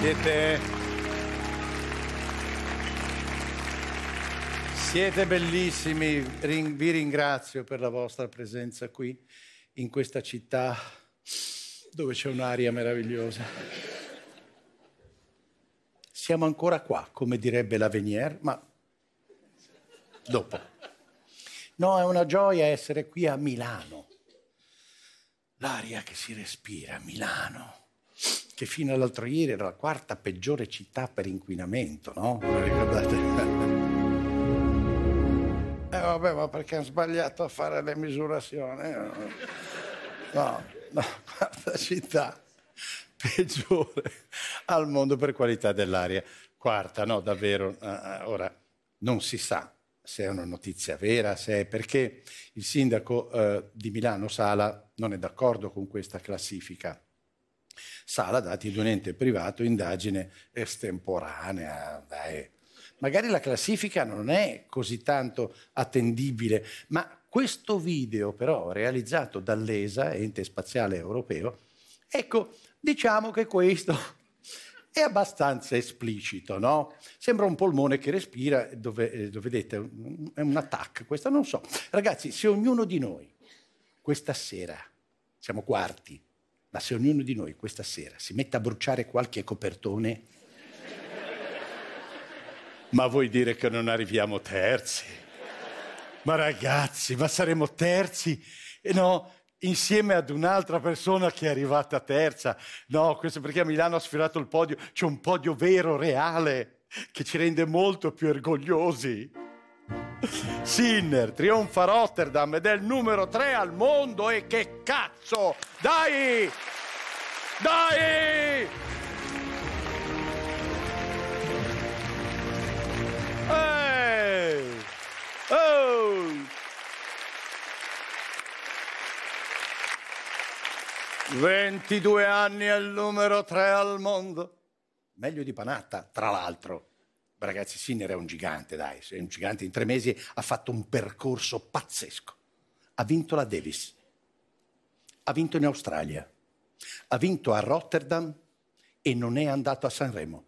Siete... Siete bellissimi, vi ringrazio per la vostra presenza qui, in questa città dove c'è un'aria meravigliosa. Siamo ancora qua, come direbbe l'Avenier, ma dopo. No, è una gioia essere qui a Milano. L'aria che si respira a Milano che fino all'altro ieri era la quarta peggiore città per inquinamento, no? Lo ricordate? Eh vabbè, ma perché hanno sbagliato a fare le misurazioni? No, no, quarta città peggiore al mondo per qualità dell'aria. Quarta, no, davvero. eh, eh, ora, non si sa se è una notizia vera, se è perché il sindaco eh, di Milano Sala non è d'accordo con questa classifica. Sala, dati di un ente privato, indagine estemporanea. Dai. Magari la classifica non è così tanto attendibile, ma questo video però realizzato dall'ESA, ente spaziale europeo, ecco, diciamo che questo è abbastanza esplicito, no? Sembra un polmone che respira, dove, eh, dove vedete, è un attack, questo non so. Ragazzi, se ognuno di noi questa sera, siamo quarti, ma se ognuno di noi questa sera si mette a bruciare qualche copertone, ma vuoi dire che non arriviamo terzi? Ma ragazzi, ma saremo terzi? E no, insieme ad un'altra persona che è arrivata terza. No, questo perché a Milano ha sfiorato il podio. C'è un podio vero, reale, che ci rende molto più orgogliosi. Sinner trionfa Rotterdam ed è il numero 3 al mondo e che cazzo! Dai! Dai! Ehi! Oh! 22 anni è il numero 3 al mondo. Meglio di Panatta, tra l'altro. Ragazzi, Sinner è un gigante, dai, è un gigante. In tre mesi ha fatto un percorso pazzesco. Ha vinto la Davis, ha vinto in Australia, Ha vinto a Rotterdam e non è andato a Sanremo.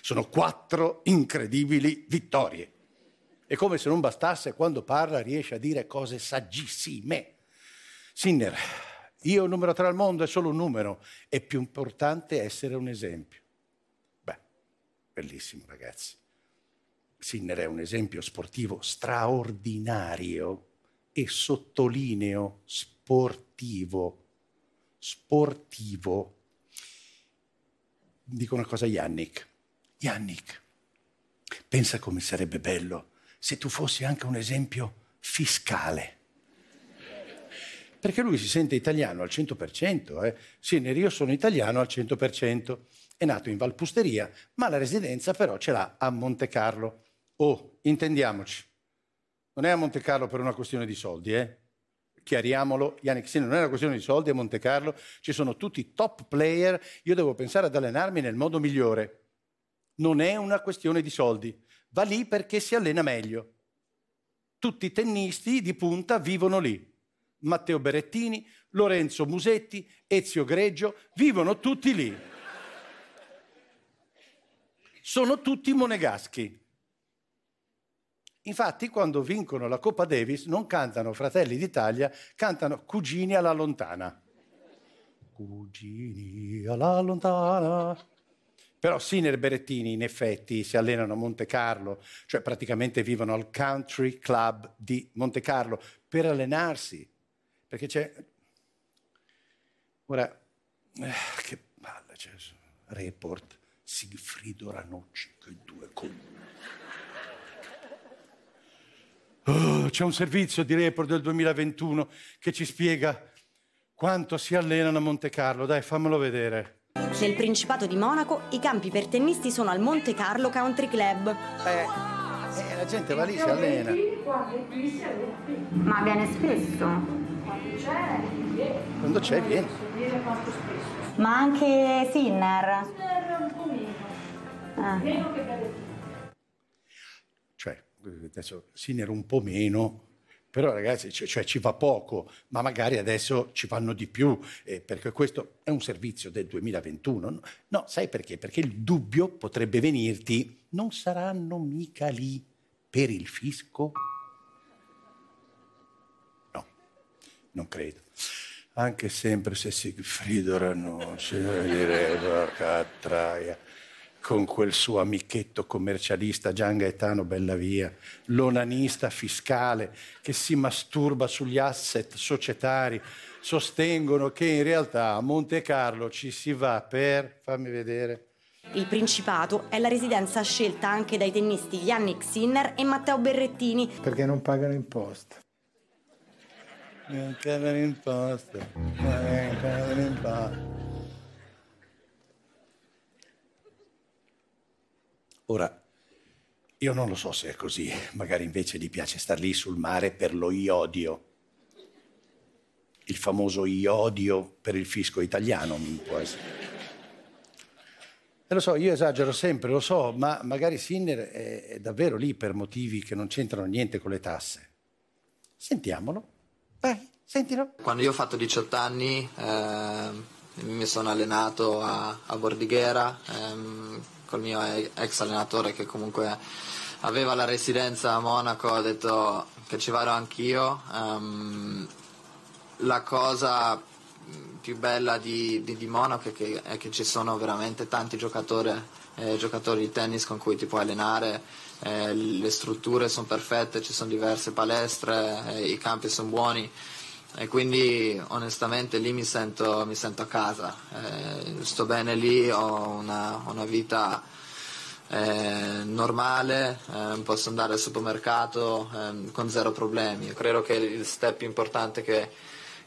Sono quattro incredibili vittorie. E come se non bastasse, quando parla riesce a dire cose saggissime. Sinner, io numero tre al mondo è solo un numero, è più importante essere un esempio. Bellissimo ragazzi. Sinner è un esempio sportivo straordinario e sottolineo sportivo. Sportivo. Dico una cosa a Yannick. Yannick, pensa come sarebbe bello se tu fossi anche un esempio fiscale. Perché lui si sente italiano al 100%, eh? Sì, io sono italiano al 100%. È nato in Valpusteria, ma la residenza però ce l'ha a Monte Carlo. Oh, intendiamoci, non è a Monte Carlo per una questione di soldi, eh? Chiariamolo, Yannick Sinner, non è una questione di soldi a Monte Carlo, ci sono tutti top player, io devo pensare ad allenarmi nel modo migliore. Non è una questione di soldi, va lì perché si allena meglio. Tutti i tennisti di punta vivono lì. Matteo Berettini, Lorenzo Musetti, Ezio Greggio, vivono tutti lì. Sono tutti monegaschi. Infatti, quando vincono la Coppa Davis, non cantano Fratelli d'Italia, cantano Cugini alla lontana. Cugini alla lontana. Però Sinner e Berettini, in effetti, si allenano a Monte Carlo, cioè praticamente vivono al Country Club di Monte Carlo per allenarsi. Perché c'è. Ora, eh, che palle, c'è. Report, Sigfrido Ranocci, che due con Oh, c'è un servizio di report del 2021 che ci spiega quanto si allenano a Monte Carlo. Dai, fammelo vedere. Nel Principato di Monaco i campi per tennisti sono al Monte Carlo Country Club. Eh, eh, la gente va lì, si allena. Ma viene spesso? Quando c'è, viene. Ma anche Sinner? un po' meno. Ah. Cioè, adesso Sinner un po' meno, però ragazzi, cioè, cioè, ci va poco, ma magari adesso ci vanno di più, eh, perché questo è un servizio del 2021. No, sai perché? Perché il dubbio potrebbe venirti, non saranno mica lì per il fisco? No, non credo. Anche sempre se Sigfrido Ranocci, dire, porca traia, con quel suo amichetto commercialista Gian Gaetano Bellavia, l'onanista fiscale che si masturba sugli asset societari, sostengono che in realtà a Monte Carlo ci si va per, fammi vedere, Il Principato è la residenza scelta anche dai tennisti Yannick Sinner e Matteo Berrettini. perché non pagano imposte. Non pagano imposte, non pagano imposte. Ora, io non lo so se è così, magari invece gli piace star lì sul mare per lo iodio. Il famoso iodio per il fisco italiano, può essere. E lo so, io esagero sempre, lo so, ma magari Sinner è, è davvero lì per motivi che non c'entrano niente con le tasse. Sentiamolo. Vai, sentilo. Quando io ho fatto 18 anni eh, mi sono allenato a, a Bordighera ehm, col mio ex allenatore che comunque aveva la residenza a Monaco, ho detto che ci vado anch'io. Ehm, la cosa più bella di, di- di Monaco è che, è che ci sono veramente tanti giocatori, eh, giocatori di tennis con cui ti puoi allenare, eh, le strutture sono perfette, ci sono diverse palestre, eh, i campi sono buoni e quindi onestamente lì mi sento, mi sento a casa, Eh, sto bene lì, ho una, una vita eh, normale, eh, posso andare al supermercato ehm, con zero problemi. Credo che il step importante che,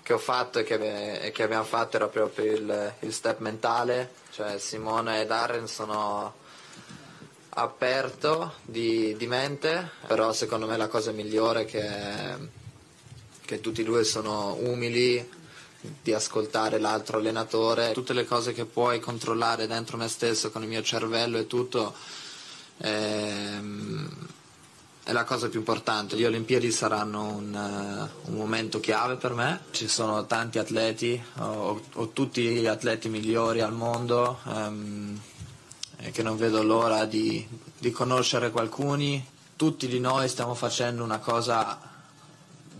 che ho fatto e che, e che abbiamo fatto era proprio il, il step mentale, cioè Simone e Darren sono aperto di, di mente, però secondo me la cosa migliore che che tutti e due sono umili di ascoltare l'altro allenatore, tutte le cose che puoi controllare dentro me stesso con il mio cervello e tutto ehm, è la cosa più importante. Le Olimpiadi saranno un, uh, un momento chiave per me. Ci sono tanti atleti, ho, ho tutti gli atleti migliori al mondo um, che non vedo l'ora di, di conoscere qualcuno. Tutti di noi stiamo facendo una cosa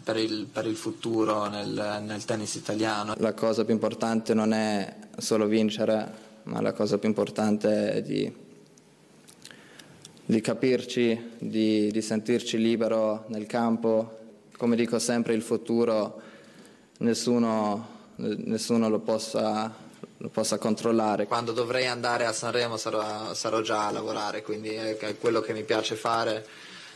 per il, per il futuro nel, nel tennis italiano. La cosa più importante non è solo vincere, ma la cosa più importante è di di capirci, di, di, sentirci libero nel campo. Come dico sempre, il futuro nessuno, nessuno lo, possa, lo, possa, controllare. Quando dovrei andare a Sanremo sarò, sarò già a lavorare, quindi è, quello che mi piace fare,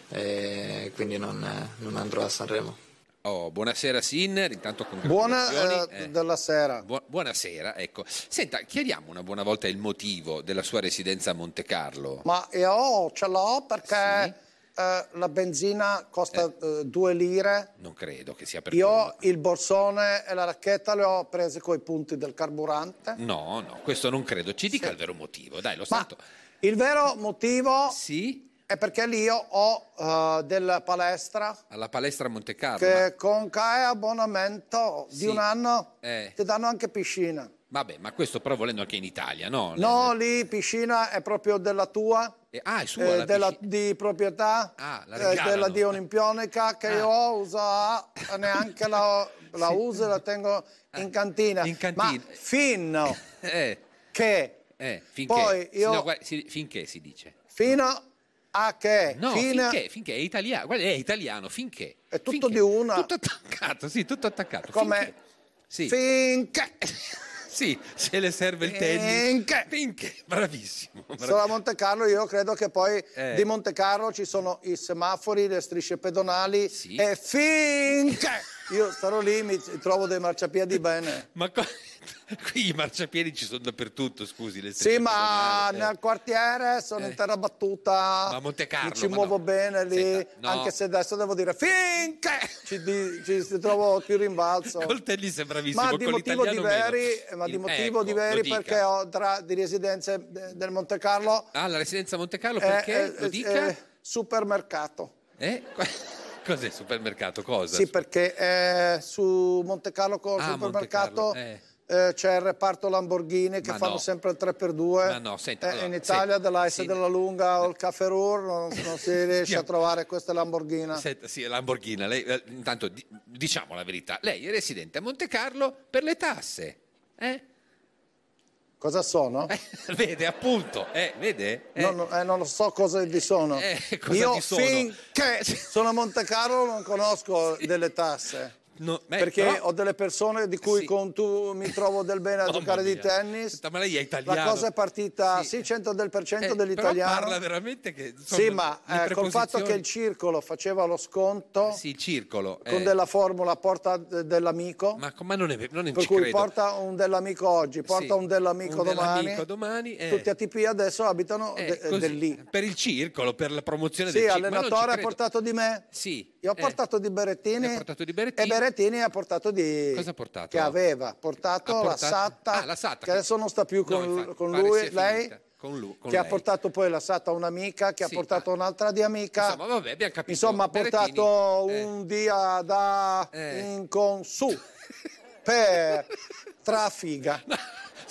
e quindi non, non andrò a Sanremo. Oh, buonasera Sinner, intanto Buona eh, della sera. Bu- buonasera, ecco. Senta, chiariamo una buona volta il motivo della sua residenza a Monte Carlo. Ma io ce l'ho perché sì? eh, la benzina costa eh. eh due lire. Non credo che sia per Io quello. il borsone e la racchetta le ho prese coi punti del carburante. No, no, questo non credo. Ci dica sì. il vero motivo, dai, lo sento. Il vero motivo... Sì? È perché lì io ho uh, della palestra. Alla palestra Monte Carlo. Che con CAE abbonamento sì. di un anno eh. ti danno anche piscina. Vabbè, ma questo però volendo anche in Italia, no? No, lì piscina è proprio della tua. Eh, ah, è sua eh, della, di proprietà ah, eh, della di Olimpionica che ah. io uso, neanche la, la sì. uso, la tengo ah, in cantina. In cantina. Ma fino eh. che eh, finché, poi io, no, guarda, si, finché si dice. Fino a che? No, Fino... finché, finché è italiano, guarda, è italiano, finché. È tutto finché. di una. Tutto attaccato, sì, tutto attaccato. Come? Finché. Sì. Finché. sì, se le serve il tennis. Finché. Finché, bravissimo. bravissimo. Solo a Monte Carlo io credo che poi eh. di Monte Carlo ci sono i semafori, le strisce pedonali sì. e finché io starò lì mi trovo dei marciapiedi bene. Ma co- qui i marciapiedi ci sono dappertutto, scusi. Le sì, ma eh. nel quartiere sono eh. in terra battuta. Ma a Monte Carlo. Mi ci muovo no. bene lì, Senta, no. anche se adesso devo dire finché ci, di, ci, ci trovo più rimbalzo. Col tennis è bravissimo, ma di motivo di veri, ma di motivo ecco, di veri perché ho tra, di residenze del Monte Carlo. Ah, la residenza Monte Carlo perché? Eh, Lo dica? Eh, supermercato. Eh? Cos'è supermercato? Cosa? Sì, perché eh, su Monte Carlo col ah, supermercato eh. eh, c'è il reparto Lamborghini che Ma fanno no. sempre il 3x2. Ma no, senta, allora, in Italia senta, della S sì. della Lunga o il Caffè Rur non, non si riesce a trovare questa Lamborghini. Senta, sì, Lamborghini. Lei, eh, intanto di- diciamo la verità. Lei è residente a Monte Carlo per le tasse. Eh? Cosa sono? Eh, vede, appunto. Eh, vede? Eh. Non, eh, non lo so cosa vi sono. Eh, cosa Io sono? finché sono a Monte Carlo non conosco delle tasse. No, beh, perché però- ho delle persone di cui Sì. con tu mi trovo del bene a Mamma giocare di tennis. Senta, Ma lei è italiano. La cosa è partita, Sì. sì, 100 del per cento Eh, dell'italiano. Parla veramente che... insomma, Sì, ma eh, col fatto che il circolo faceva lo sconto Sì, il circolo. con eh, della formula porta de- dell'amico, Ma, ma non, è, non per ci cui credo. porta un dell'amico oggi, porta Sì, un dell'amico un domani. dell'amico domani, eh. Tutti ATP adesso abitano Eh, de- così, del lì. Per il circolo, per la promozione Sì, del circolo. ci allenatore ha portato di me. Sì. Io ho eh. portato di Berettini, ha portato di Berettini. e Berettini ha portato di... Cosa ha portato? Che aveva portato, Ha la portato- Satta, Ah, la Satta, che che- adesso non sta più No, con, infatti, con lui, lei. Con lui- con che ha lei. portato poi la Satta a un'amica, che Sì, ha portato ah. un'altra di amica. Insomma, vabbè, abbiamo capito. Insomma, ha Berettini, portato eh. un dia da Eh. in consu per trafiga.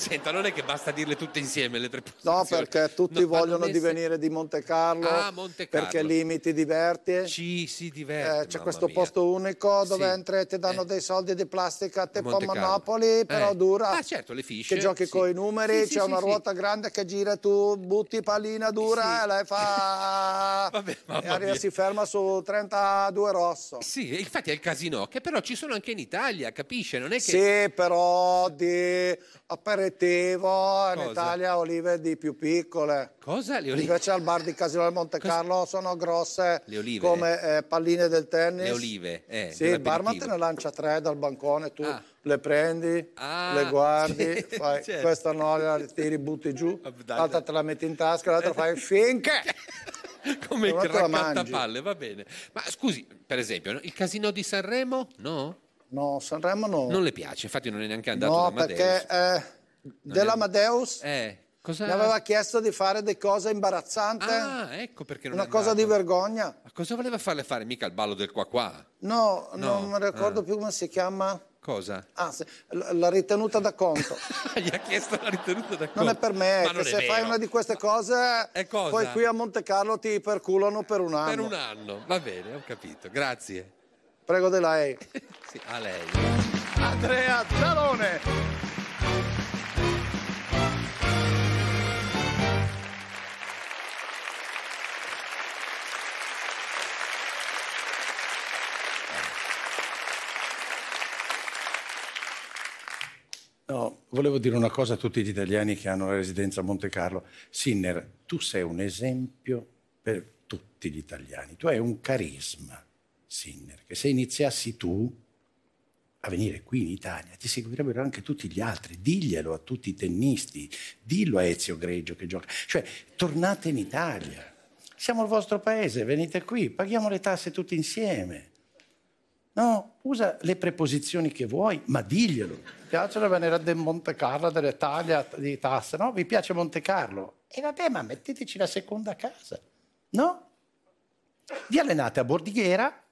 Senta, non è che basta dirle tutte insieme le tre No, posizioni. perché tutti No, vogliono messe- divenire di Monte Carlo, Ah, Monte Carlo. perché lì mi ti diverti. Ci si Eh, diverte. c'è mamma questo mia. posto unico dove Sì. entri e ti danno Eh. dei soldi di plastica, tipo. Monopoli, però Eh. dura. Ah, certo, le fiche. Che giochi sì. con i numeri, Sì, c'è una ruota grande che gira, tu butti pallina dura e lei fa... Vabbè, e arriva, si ferma su 32 rosso. Sì, infatti è il casino, che però ci sono anche in Italia, capisce? Non è che... Sì, però di aperitivo in Cosa? Italia olive di più piccole. Cosa? Le olive? Invece al bar di Casino del Monte Cosa? Carlo sono grosse come eh, palline del tennis. Le olive, eh, Sì, il barman te ne lancia tre dal bancone, tu Ah. le prendi, Ah, le guardi, sì, fai certo. questa no, la tiri, butti giù, dai, l'altra te la metti in tasca, l'altra fai finché. Come il raccattapalle, va bene. Ma scusi, per esempio, no? il casino di Sanremo? No? No, Sanremo no. Non le piace, infatti non è neanche andato no, da Amadeus. perché eh, dell'Amadeus Eh, Cosa- Mi aveva chiesto di fare delle cose imbarazzanti. Ah, ecco perché non Una è cosa di vergogna. Ma cosa voleva farle fare? Mica il ballo del qua qua. No, No, non mi ricordo ah. più come si chiama. Cosa? Ah, sì, l- la ritenuta da conto. Gli ha chiesto la ritenuta da Non è per me, Ma che se fai una di queste cose, cosa? poi qui a Monte Carlo ti perculano per un anno. Per un anno, va bene, ho capito. Grazie. Prego di lei. Sì, a lei. Andrea Zalone. No, volevo dire una cosa a tutti gli italiani che hanno la residenza a Monte Carlo. Sinner, tu sei un esempio per tutti gli italiani. Tu hai un carisma, Sinner, che se iniziassi tu a venire qui in Italia ti seguirebbero anche tutti gli altri. Diglielo a tutti i tennisti, dillo a Ezio Greggio che gioca. Cioè, tornate in Italia. Siamo il vostro paese, venite qui, paghiamo le tasse tutti insieme. No, usa le preposizioni che vuoi, ma diglielo. Mi piace venire a Monte Carlo dell'Italia di tasse, no? Vi piace Monte Carlo? E vabbè, ma metteteci la seconda casa, no? Vi allenate a Bordighera,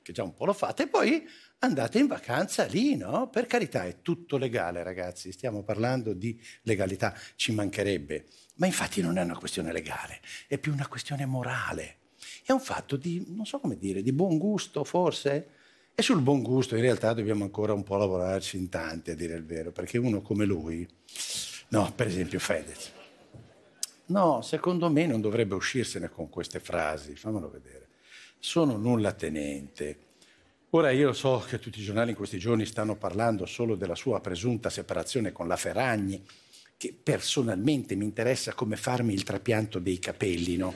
che già un po' lo fate, e poi andate in vacanza lì, no? Per carità, è tutto legale, ragazzi, stiamo parlando di legalità, ci mancherebbe. Ma infatti non è una questione legale, è più una questione morale. È un fatto di, non so come dire, di buon gusto forse? E sul buon gusto in realtà dobbiamo ancora un po' lavorarci in tanti, a dire il vero, perché uno come lui, no, per esempio Fedez, no, secondo me non dovrebbe uscirsene con queste frasi, fammelo vedere. Sono nulla tenente. Ora io so che tutti i giornali in questi giorni stanno parlando solo della sua presunta separazione con la Ferragni, che personalmente mi interessa come farmi il trapianto dei capelli, no?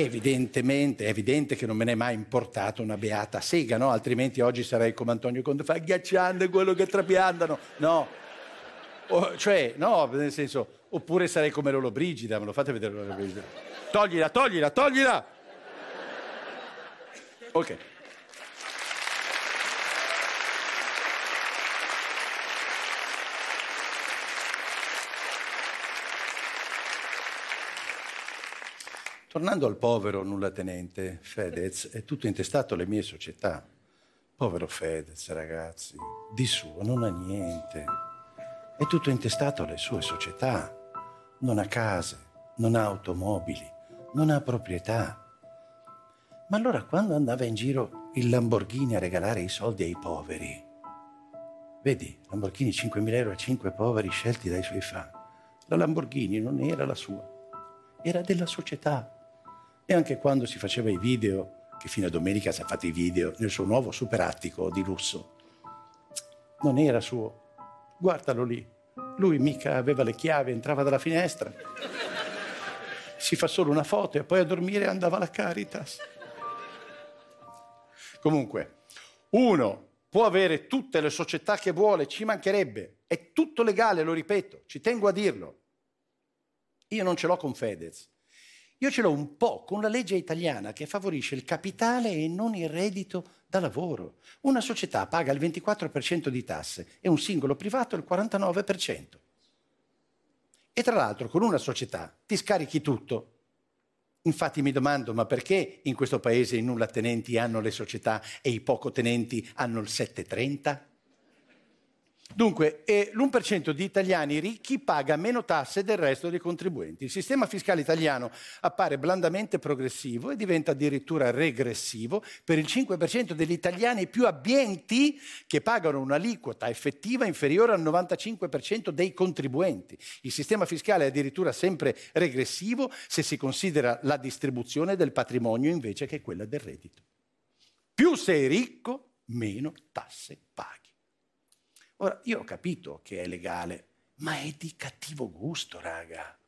Evidentemente, è evidente che non me ne è mai importato una beata sega, no? Altrimenti oggi sarei come Antonio Conte, fa agghiacciando quello che trapiantano. No, O- cioè, no, nel senso, oppure sarei come Lolo Brigida, me lo fate vedere Lolo Brigida. Toglila, toglila, toglila! Ok. Tornando al povero nullatenente Fedez, è tutto intestato alle mie società. Povero Fedez, ragazzi, di suo non ha niente. È tutto intestato alle sue società. Non ha case, non ha automobili, non ha proprietà. Ma allora quando andava in giro il Lamborghini a regalare i soldi ai poveri, vedi, Lamborghini 5.000 euro a 5 poveri scelti dai suoi fan, la Lamborghini non era la sua, era della società. E anche quando si faceva i video, che fino a domenica si è fatto i video nel suo nuovo superattico di lusso, non era suo. Guardalo lì. Lui mica aveva le chiavi, entrava dalla finestra. Si fa solo una foto e poi a dormire andava alla Caritas. Comunque, uno può avere tutte le società che vuole, ci mancherebbe. È tutto legale, lo ripeto, ci tengo a dirlo. Io non ce l'ho con Fedez. Io ce l'ho un po' con la legge italiana che favorisce il capitale e non il reddito da lavoro. Una società paga il 24% di tasse e un singolo privato il 49%. E tra l'altro con una società ti scarichi tutto. Infatti mi domando, ma perché in questo paese i nulla tenenti hanno le società e i poco tenenti hanno il 730? Dunque, eh, l'1% di italiani ricchi paga meno tasse del resto dei contribuenti. Il sistema fiscale italiano appare blandamente progressivo e diventa addirittura regressivo per il 5% degli italiani più abbienti che pagano un'aliquota effettiva inferiore al 95% dei contribuenti. Il sistema fiscale è addirittura sempre regressivo se si considera la distribuzione del patrimonio invece che quella del reddito. Più sei ricco, meno tasse paghi. Ora, io ho capito che è legale, ma è di cattivo gusto, raga.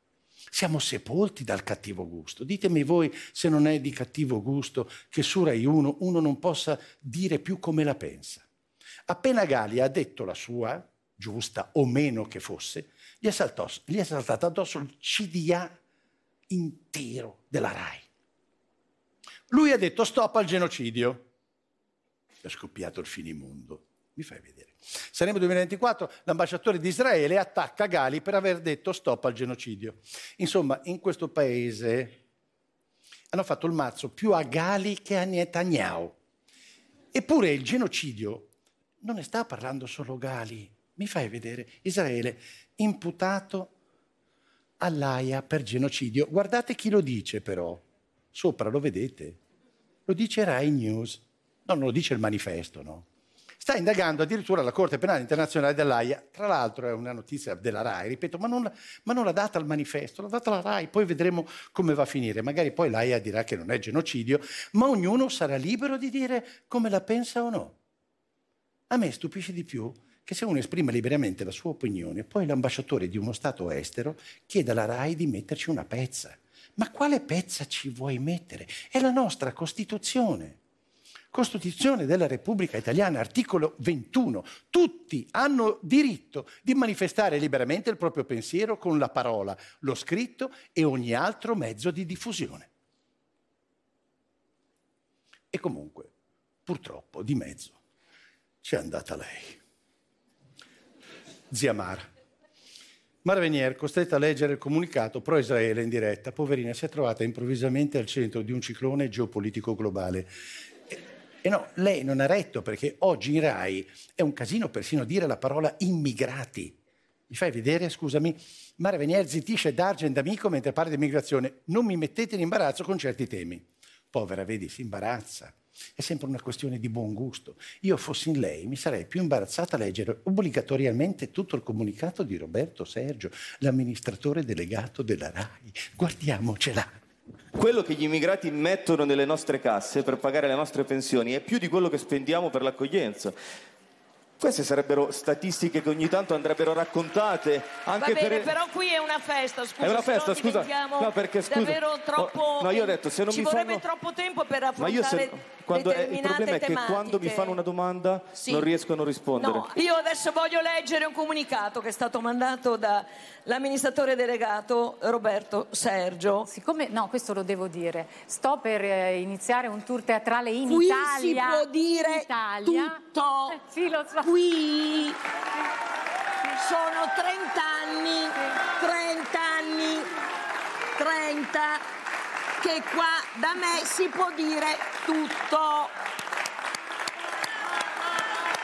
Siamo sepolti dal cattivo gusto. Ditemi voi se non è di cattivo gusto che su Rai 1 uno non possa dire più come la pensa. Appena Gali ha detto la sua, giusta o meno che fosse, gli è, saltò- gli è saltato addosso il CDA intero della Rai. Lui ha detto stop al genocidio. È scoppiato il finimondo. Mi fai vedere. Saremo 2024, l'ambasciatore di Israele attacca Gali per aver detto stop al genocidio. Insomma, in questo paese hanno fatto il mazzo più a Gali che a Netanyahu. Eppure il genocidio non ne sta parlando solo Gali. Mi fai vedere Israele imputato all'AIA per genocidio. Guardate chi lo dice però. Sopra lo vedete. Lo dice Rai News. No, non lo dice il manifesto, no? Sta indagando addirittura la Corte Penale Internazionale dell'AIA. Tra l'altro è una notizia della RAI, ripeto, ma non, ma non l'ha data al manifesto, l'ha data la RAI, poi vedremo come va a finire. Magari poi l'AIA dirà che non è genocidio, ma ognuno sarà libero di dire come la pensa o no. A me stupisce di più che se uno esprime liberamente la sua opinione, poi l'ambasciatore di uno Stato estero chiede alla RAI di metterci una pezza. Ma quale pezza ci vuoi mettere? È la nostra Costituzione. Costituzione della Repubblica Italiana, articolo 21. Tutti hanno diritto di manifestare liberamente il proprio pensiero con la parola, lo scritto e ogni altro mezzo di diffusione. E comunque, purtroppo, di mezzo c'è andata lei. Zia Mara. Mara Venier, costretta a leggere il comunicato pro-Israele in diretta, poverina, si è trovata improvvisamente al centro di un ciclone geopolitico globale. E, no, lei non ha retto perché oggi in Rai è un casino persino dire la parola immigrati. Mi fai vedere, scusami? Mara Venier zittisce D'Argent d'amico mentre parla di immigrazione. Non mi mettete in imbarazzo con certi temi. Povera, vedi, si imbarazza. È sempre una questione di buon gusto. Io fossi in lei, mi sarei più imbarazzata a leggere obbligatoriamente tutto il comunicato di Roberto Sergio, l'amministratore delegato della RAI. Guardiamocela. Quello che gli immigrati mettono nelle nostre casse per pagare le nostre pensioni è più di quello che spendiamo per l'accoglienza. Queste sarebbero statistiche che ogni tanto andrebbero raccontate anche Va bene, per... però qui è una festa, scusa. È una se no festa, scusa. No, perché, scusa. Davvero troppo. Oh, no, io ho detto, se non ci mi vorrebbe fanno- troppo tempo per Ma io affrontare se... Quando è- il determinate problema è che tematiche. quando mi fanno una domanda Sì. non riesco a non rispondere. No, io adesso voglio leggere un comunicato che è stato mandato dall'amministratore delegato Roberto Sergio. Siccome, no, questo lo devo dire, sto per eh, iniziare un tour teatrale in Qui Italia. si può dire in Italia. tutto. Eh, sì, lo so. Qui sono 30 anni, 30 anni, 30 che qua da me si può dire tutto.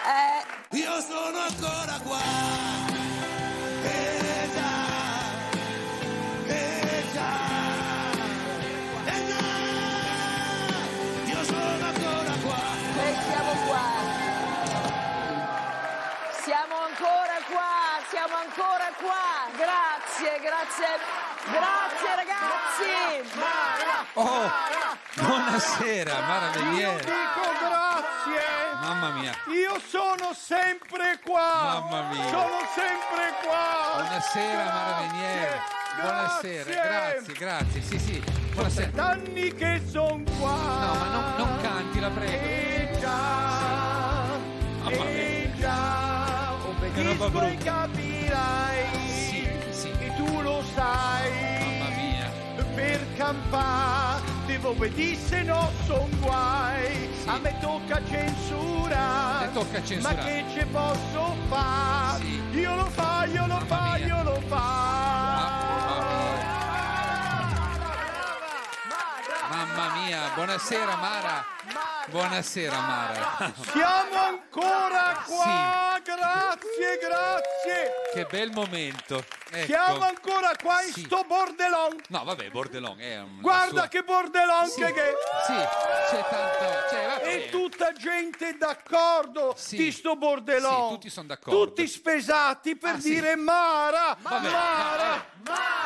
Eh, Io sono ancora qua. Eh Grazie, grazie. Ragazzi. Oh, buonasera, Mara Venier. Grazie. Mamma mia. Io sono sempre qua. Mamma mia. Sono sempre qua. Buonasera Mara Venier. Buonasera, grazie, grazie. Sì, sì. Buonasera. Anni che son qua. No, ma non, non canti, la prego. E già, Mamma mia. e già, obbedisco e capirai. Sai. Mamma mia. Per campare devo obbedire se no son guai. Sì. A me tocca censura. Tocca. Ma che ci posso fare? Sì. Io lo fa, io lo Mamma fa, mia. io lo fa. Mamma mia, buonasera Mara. Buonasera Mara. Siamo ancora qua, grazie, grazie. Che bel momento. Ecco. Siamo ancora qua in Sì. sto bordelon. No, vabbè, Bordelon è un. Guarda sua- che bordelon Sì, che. Sì, c'è tanto. Cioè. E tutta gente d'accordo Sì. di sto bordelon. Sì, tutti son d'accordo. Tutti spesati per Ah, sì. dire Mara, Vabbè, Mara. eh,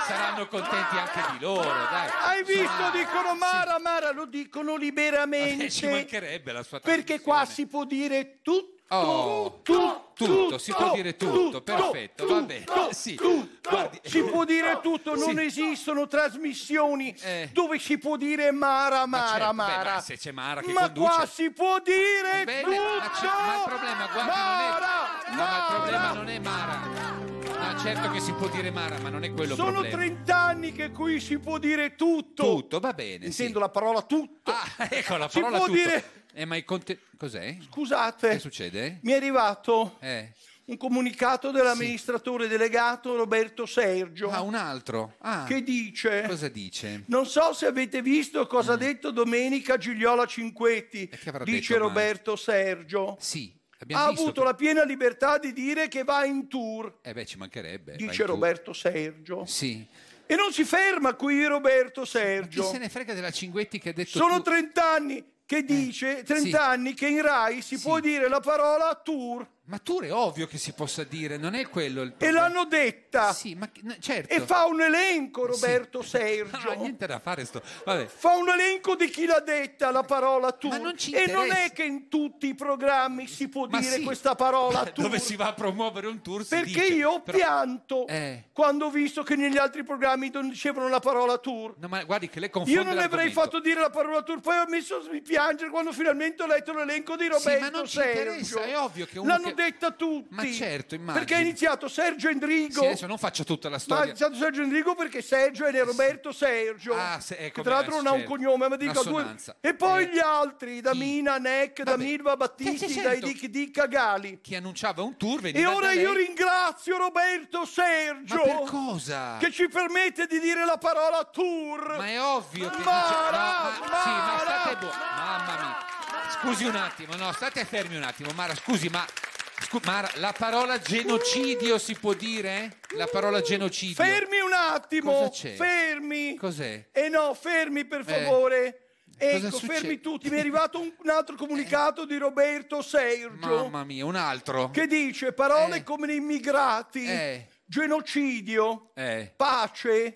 Saranno contenti anche di loro, dai. Hai visto? Dicono Mara, Mara, lo dicono liberamente. Ci mancherebbe la sua perché qua si può dire tutto. Oh, tutto, tutto, si può dire tutto, perfetto, va bene. tutto, Sì, tutto. guardi- Si può dire tutto, non Sì. esistono trasmissioni Eh. dove si può dire Mara, Ma Mara, certo, beh, Mara. ma se c'è Mara che Ma conduce. qua si può dire Bene, tutto. ma, ma il problema, guardi, Mara, non è. No, ma il problema Mara. non è Mara. No, certo che si può dire Mara, ma non è quello il Sono problema. 30 anni che qui si può dire tutto. Tutto, va bene. Intendo sì. la parola tutto. Ah, ecco la Si parola può tutto. dire Eh, ma i conte... Cos'è? Scusate. Che succede? Mi è arrivato Eh. un comunicato dell'amministratore delegato Roberto Sergio. Ah, un altro. Ah. Che dice... Cosa dice? Non so se avete visto cosa ha detto domenica Gigliola Cinquetti, dice detto, ma- Roberto Sergio. Sì, Ha abbiamo visto avuto che- la piena libertà di dire che va in tour, Eh beh, ci mancherebbe. dice. Roberto Sergio. Sì. E non si ferma qui Roberto Chi Sergio. se ne frega della Cinguetti che ha detto Sono tu- 30 anni che dice, 30 anni che in Rai si può dire la parola tour. Ma tour è ovvio che si possa dire, non è quello il E problema. l'hanno detta. Sì, ma no, certo. E fa un elenco Roberto Non Sergio. ha niente da fare sto. Vabbè. Fa un elenco di chi l'ha detta la parola tour. non ci e non è che in tutti i programmi si può Ma dire sì. questa parola tour. Dove si va a promuovere un tour si Perché dice, io ho però- pianto Eh. quando ho visto che negli altri programmi non dicevano la parola tour. No, ma guardi che lei confonde Io non avrei fatto dire la parola tour, poi ho messo a piangere quando finalmente ho letto l'elenco di Sì, Roberto ma non ci Sergio. interessa, è ovvio che uno L'hanno che- detta tutti. Ma certo, immagino. Perché ha iniziato Sergio Endrigo. Sì, adesso non faccia tutta la Ma ha storia. iniziato Sergio Endrigo perché Sergio è Roberto Sergio. Ah, se- ecco, che tra l'altro eh, non ha un certo. cognome, ma dico due. E poi Eh, gli altri, da Mina, Neck, da Milva Battisti, Sì, sì, dai certo. Dick Dick a Gali. Chi annunciava un tour E ora io ringrazio Roberto Sergio. Ma per cosa? Che ci permette di dire la parola tour. Ma è ovvio che Mara, dice... No, ma... Sì, ma Mara. state buoni. Mamma mia. Scusi un attimo, no, state fermi un attimo. Mara, scusi, ma... Mara, la parola genocidio si può dire? La parola genocidio. Fermi un attimo. Cosa c'è? Fermi. Cos'è? Eh no, fermi per Eh. favore. Cosa Ecco, fermi tutti. Mi è arrivato un, un altro comunicato di Roberto Sergio Mamma mia, un altro. che dice parole come immigrati, Eh. genocidio, Eh. pace.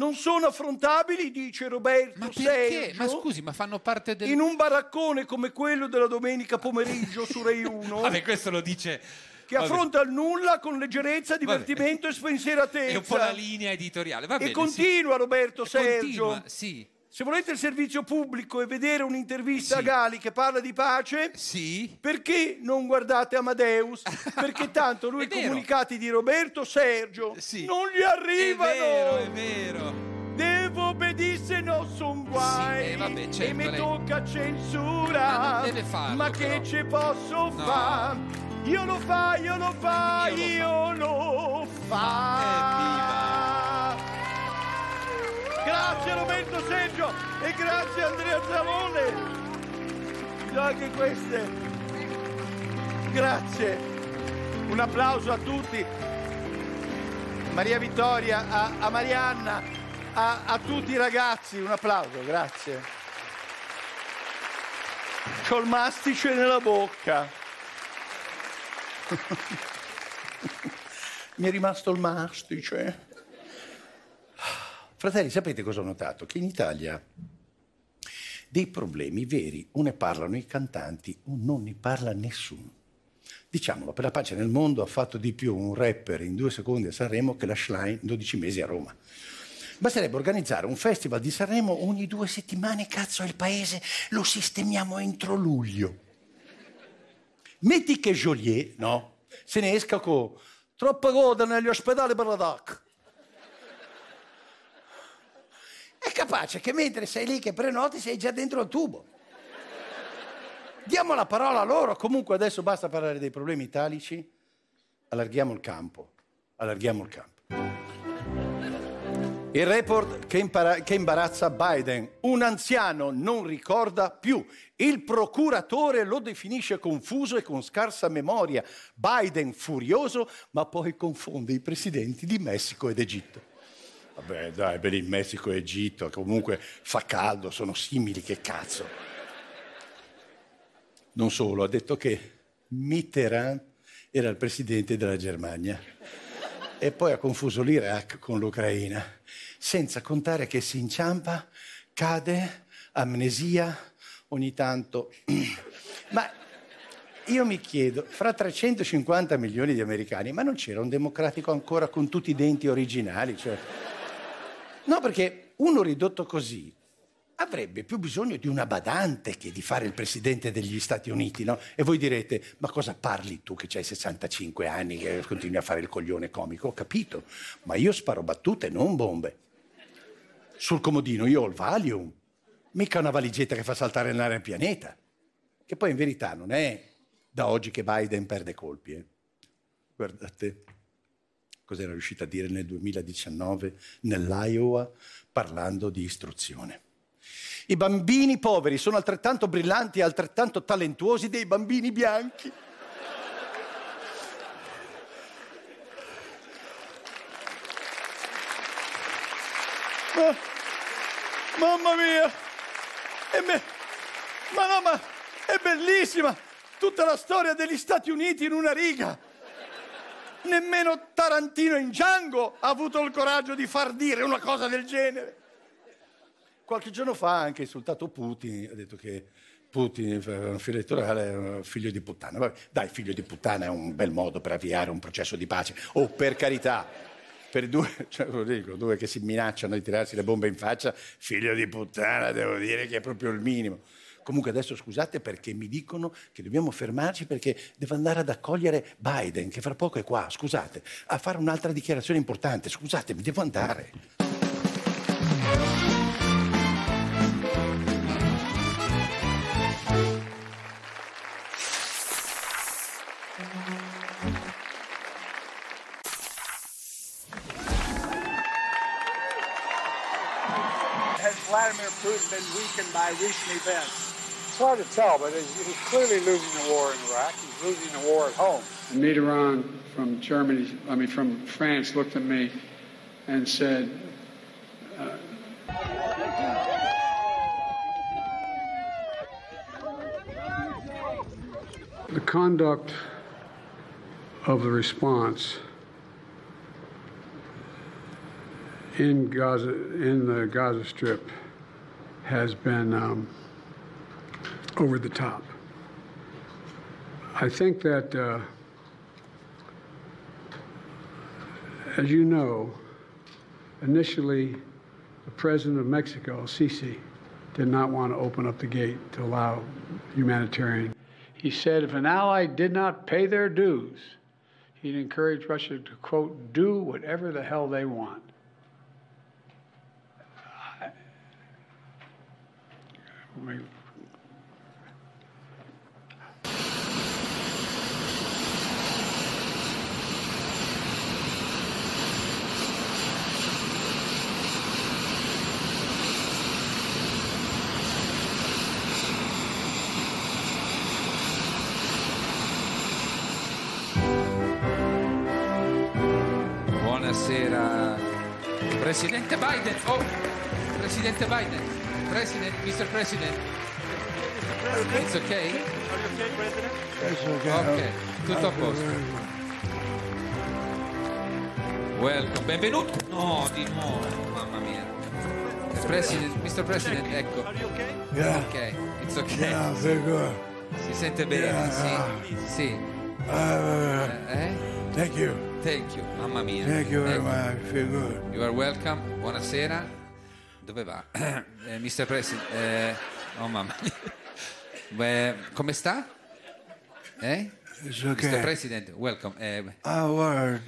Non sono affrontabili, dice Roberto Ma perché? Sergio. Ma scusi, ma fanno parte del... In un baraccone come quello della domenica pomeriggio su Rai 1, Vabbè, questo lo dice... che vabbè. affronta il nulla con leggerezza, divertimento e spensieratezza. È un po' la linea editoriale, va E bene. continua Roberto sì. Sergio. Continua, sì. Se volete il servizio pubblico e vedere un'intervista a Gali che parla di pace, Sì. perché non guardate Amadeus? Perché tanto lui i comunicati di Roberto Sergio Sì. non gli arrivano. È vero, è vero. Devo obbedisse non son guai Sì, eh, vabbè, e certo, mi lei- tocca censura. Ma deve farlo, Ma che ci posso fare? Io lo fa, io lo fa, Io lo io lo fa. Grazie Roberto Sergio e grazie Andrea Zalone. Vi do anche queste. Grazie. Un applauso a tutti. Maria Vittoria, a, a Marianna, a, a tutti i ragazzi, un applauso, grazie. C'ho il mastice nella bocca. Mi è rimasto il mastice. Fratelli, sapete cosa ho notato? Che in Italia dei problemi veri o ne parlano i cantanti o non ne parla nessuno. Diciamolo, per la pace nel mondo ha fatto di più un rapper in due secondi a Sanremo che la Schlein in 12 mesi a Roma. Basterebbe organizzare un festival di Sanremo ogni due settimane, cazzo, e il paese lo sistemiamo entro luglio. Metti che Joliet, no, se ne esca con troppa coda negli ospedali per la DAC. È capace che mentre sei lì che prenoti sei già dentro il tubo. Diamo la parola a loro. Comunque adesso basta parlare dei problemi italici. Allarghiamo il campo. Allarghiamo il campo. Il report che, impara- che imbarazza Biden. Un anziano non ricorda più. Il procuratore lo definisce confuso e con scarsa memoria. Biden furioso, ma poi confonde i presidenti di Messico ed Egitto. Vabbè, dai, per il Messico e Egitto, comunque fa caldo, sono simili, che cazzo. Non solo, ha detto che Mitterrand era il presidente della Germania e poi ha confuso l'Iraq con l'Ucraina, senza contare che si inciampa, cade, amnesia, ogni tanto. Ma io mi chiedo, fra 350 milioni di americani, ma non c'era un democratico ancora con tutti i denti originali? Cioè... No, perché uno ridotto così avrebbe più bisogno di una badante che di fare il presidente degli Stati Uniti, no? E voi direte, ma cosa parli tu che hai 65 anni che continui a fare il coglione comico? Ho capito, ma io sparo battute, non bombe. Sul comodino io ho il Valium, mica una valigetta che fa saltare in aria pianeta. Che poi in verità non è da oggi che Biden perde colpi. eh. Guardate cosa era riuscito a dire nel 2019 nell'Iowa parlando di istruzione. I bambini poveri sono altrettanto brillanti e altrettanto talentuosi dei bambini bianchi. Ma, mamma mia! Me- ma no, ma è bellissima! Tutta la storia degli Stati Uniti in una riga! Nemmeno Tarantino in Django ha avuto il coraggio di far dire una cosa del genere. Qualche giorno fa ha anche insultato Putin, ha detto che Putin, per una fila elettorale, è un figlio di puttana. Vabbè, dai, figlio di puttana è un bel modo per avviare un processo di pace. Oh, per carità, per due, cioè, lo dico, due che si minacciano di tirarsi le bombe in faccia, figlio di puttana, devo dire che è proprio il minimo. Comunque adesso scusate perché mi dicono che dobbiamo fermarci perché devo andare ad accogliere Biden, che fra poco è qua, scusate, a fare un'altra dichiarazione importante. Scusate, mi devo andare. Vladimir Putin been weakened by recent events? It's hard to tell, but he's he's clearly losing the war in Iraq. He's losing the war at home. And Mitterrand from Germany, I mean from France, looked at me and said, uh, "The conduct of the response in Gaza, in the Gaza Strip, has been um, over the top." I think that, uh, as you know, initially the president of Mexico, Sisi, did not want to open up the gate to allow humanitarian. He said if an ally did not pay their dues, he'd encourage Russia to, quote, do whatever the hell they want. I- we- Presidente Biden. Oh, Presidente Biden. President, Mr. President. It's okay? Ok, tutto a posto. Welcome, benvenuto. No, di nuovo, mamma mia. President, Mr. President, ecco. Yeah. Ok, it's okay. Yeah, very good. Si sente bene, Yeah. sì. Sì. Uh, Eh? thank you. Thank you, mamma mia. Thank you very Ecco. much. Feel good. You are welcome, buonasera. Dove va? Eh, Mr. President, eh, oh mamma mia. Beh, come sta? Eh? It's okay. Mr. President, welcome. Eh, I worried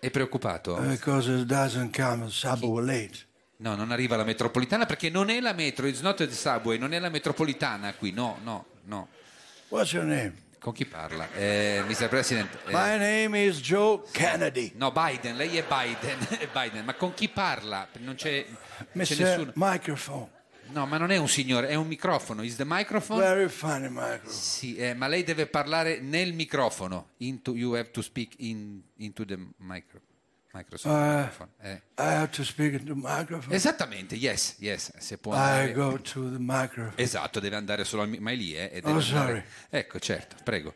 è preoccupato? because it doesn't come subway late. No, non arriva la metropolitana perché non è la metro, it's not the subway, non è la metropolitana qui, no, no, no. What's your name? Con chi parla? Eh, Mr. President. eh, My name is Joe Kennedy. No, Biden, lei è Biden, Biden, ma con chi parla? Non c'è, c'è Mr. nessuno. Microphone. No, ma non è un signore, è un microfono. Is the microphone? Very funny microphone. Sì, eh, ma lei deve parlare nel microfono. Into, you have to speak in, into the micro, Microsoft Uh, microphone. Eh. I have to speak into the microphone. Esattamente, yes, yes. Se può I andare- go to the microphone. Esatto, deve andare solo al ma è lì, eh, e deve Oh, andare- sorry. Ecco, certo, prego.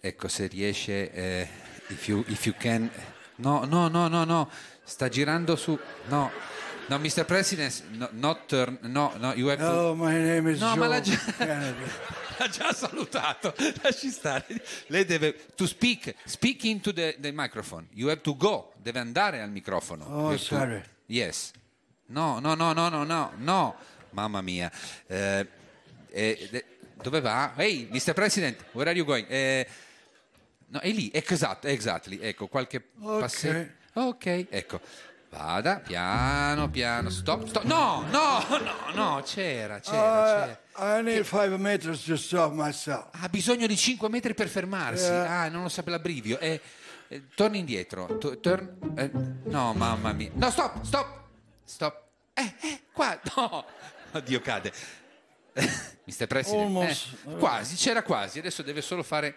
Ecco, se riesce, eh, if, you, if you can... No, no, no, no, no, sta girando su... No, no, Mr. President, no, not turn... No, no, you have to... Hello, my name is No, Joe ma l'ha già- Kennedy. ha già salutato, lasci stare. Lei deve to speak, speak into the, the microphone. You have to go, deve andare al microfono. Oh, to- sorry. Yes. No, no, no, no, no, no, no. Mamma mia. Eh, eh, dove va? Hey, Mr. President, where are you going? Eh, no, è lì, ecco, esatto, exactly. Ecco, qualche Ok. passetto. Ok, ecco. Vada, piano, piano, stop, stop. No, no, no, no, c'era, c'era, Uh, c'era. I need five meters to stop myself. Ha bisogno di 5 metri per fermarsi. Yeah. Ah, non lo sapeva l'abbrivio. Eh, eh, torni indietro. To- torn- eh, no, mamma mia. No, stop, stop, stop. Eh, eh, qua, no. Oddio, cade. Mr. President. Almost. eh, quasi, c'era quasi. Adesso deve solo fare...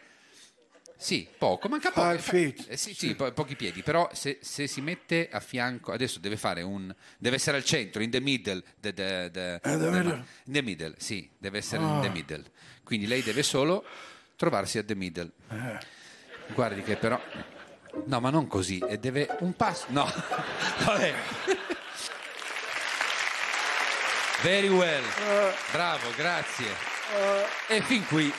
Sì, poco, manca poco. Eh, sì, sì, po- pochi piedi, però se, se si mette a fianco, adesso deve fare un, deve essere al centro, in the middle, the- the- the- In the middle? in the middle, sì, deve essere in Ah. the middle. Quindi lei deve solo trovarsi a the middle. Eh. Guardi che però, no, ma non così, e deve un passo, no, vabbè. Very well, Eh. bravo, grazie. E fin qui.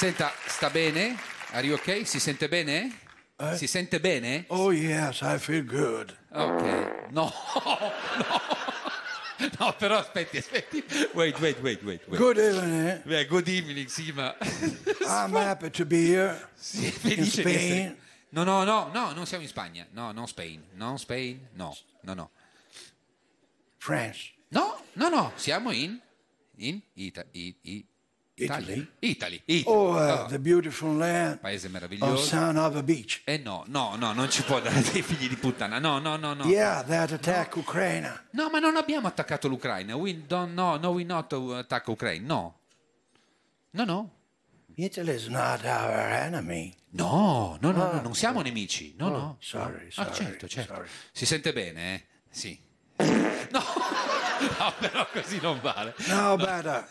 Senta, sta bene? Are you ok? Si sente bene? Eh? Si sente bene? Oh, yes, I feel good. Ok. No, no. No, però aspetti, aspetti. Wait, wait, wait, wait. wait. Good evening. Beh, good evening, sì, ma... I'm happy to be here Sì, in Spain. No, no, no, no, non siamo in Spagna. No, non Spain. Non Spain, no, no, no. France. No, no, no, siamo in... In Ita- i- i- Italia. Italy? Italy. Italy. Oh, uh, No. the beautiful land Paese of meraviglioso. San Ava Beach. Eh no, no, no, non ci può dare dei figli di puttana. No, no, no, no. Yeah, that attack Ukraine. No, ma non abbiamo attaccato l'Ucraina. We don't no, no, we not attack Ukraine. No. No, no. Italy is not our enemy. No, no, no, Ah. no, non siamo nemici. No, Oh, no. sorry, Ah, sorry, certo, certo. sorry. Si sente bene, eh? Sì. No. No, però così non vale. No, better.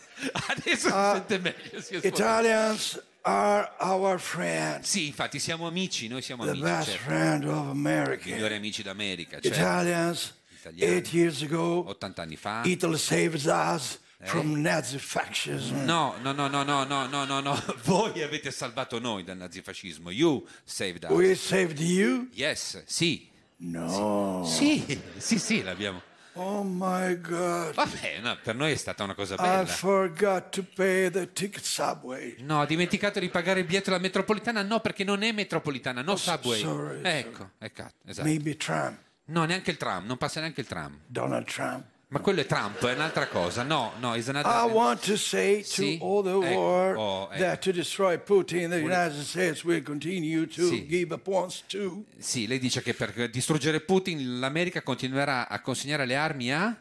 Adesso si Uh, sente meglio. si. Italians are our friends. Sì, infatti siamo amici, noi siamo The amici. best certo. friend of America. Migliori amici d'America, certo. Italians, Italiani. eight years ago, 80 anni fa. Italy saved us from Nazi fascism. Eh? No, no, no, no, no, no, no, no, no. Voi avete salvato noi dal nazifascismo. You saved us. We saved you? Yes, sì. No. Sì, sì, sì, l'abbiamo. Oh my God. Vabbè, no, per noi è stata una cosa I bella. forgot to pay the ticket subway. No, ho dimenticato di pagare il biglietto della metropolitana. No, perché non è metropolitana, no subway. sorry, ecco, ecco, esatto. Maybe Trump. No, neanche il tram, non passa neanche il tram. Donald Trump. Ma quello è Trump, è un'altra cosa. No, no, is another... I want to say to Sì? all the Ecco, world oh, ecco. that to destroy Putin, the United States will continue to Sì. give up wants to. Sì, lei dice che per distruggere Putin l'America continuerà a consegnare le armi a...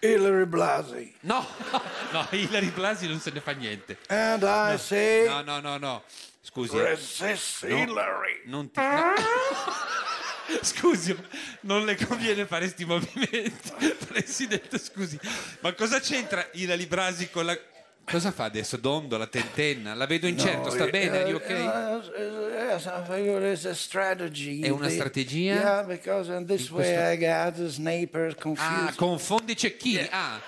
Hillary Blasey. No, no, Hillary Blasi non se ne fa niente. And I say, No, no, no, no. Scusi. eh. resist No. Hillary. Non ti... no. Scusi, non le conviene fare questi movimenti. Presidente, scusi. Ma cosa c'entra Hillary Brasi con la... Cosa fa adesso? Dondola, tentenna? La vedo incerto, sta bene? Are you uh, ok? uh, yes, I figure it's a strategy. È una strategia? Yeah, because in this In way questo- I got the sniper confused. Ah, confondi cecchini. Ah,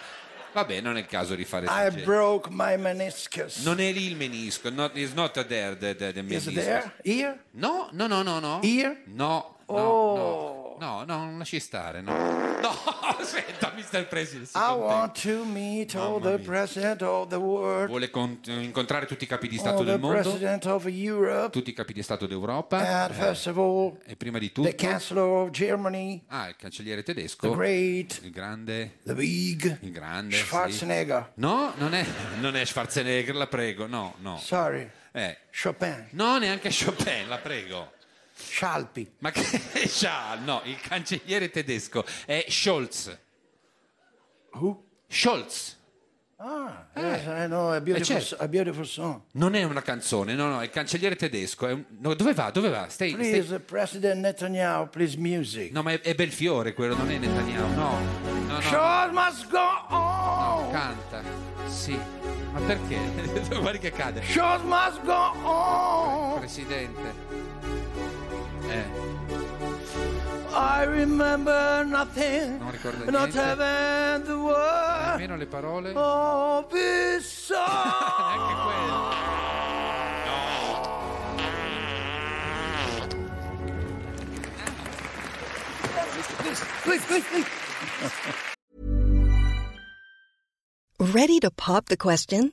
vabbè, non è il caso di fare I broke my meniscus. Non è lì il menisco, not, it's not there the, the, the Is meniscus. it there? Here? No, no, no, no, no. Here? No, no, Oh. no, no, no, non lasci stare, no. No, aspetta, Mr. President. si I want to meet all the mia. president of the world, Vuole con- incontrare tutti i capi di Stato all del the mondo, president of Europe, tutti i capi di Stato d'Europa. and first of all, E prima di the tutto... chancellor of Germany, Ah, il cancelliere tedesco. the great, Il grande... the big, Il grande, sì. Schwarzenegger. No, non è, non è Schwarzenegger, la prego, no, no. Sorry, Eh, Chopin, no, neanche Chopin, la prego. Scialpi. Ma che c'ha? No, il cancelliere tedesco è Scholz. Who? Scholz. Ah, yes, I know, a beautiful, Eh, certo. a beautiful song. Non è una canzone, no, no, è il cancelliere tedesco. è un- no, dove va? Dove va? Stai, stai- Please, President Netanyahu, please music. No, ma è, è Belfiore quello, non è Netanyahu. No, no, no. Show must go on. Canta. Sì. Ma perché? Guardi che cade. Show must go on. Presidente. Eh, I remember nothing, non ricorda not niente. having the word Nemmeno le parole. of his song. Neanche quello. Please, please, please. Ready to pop the question?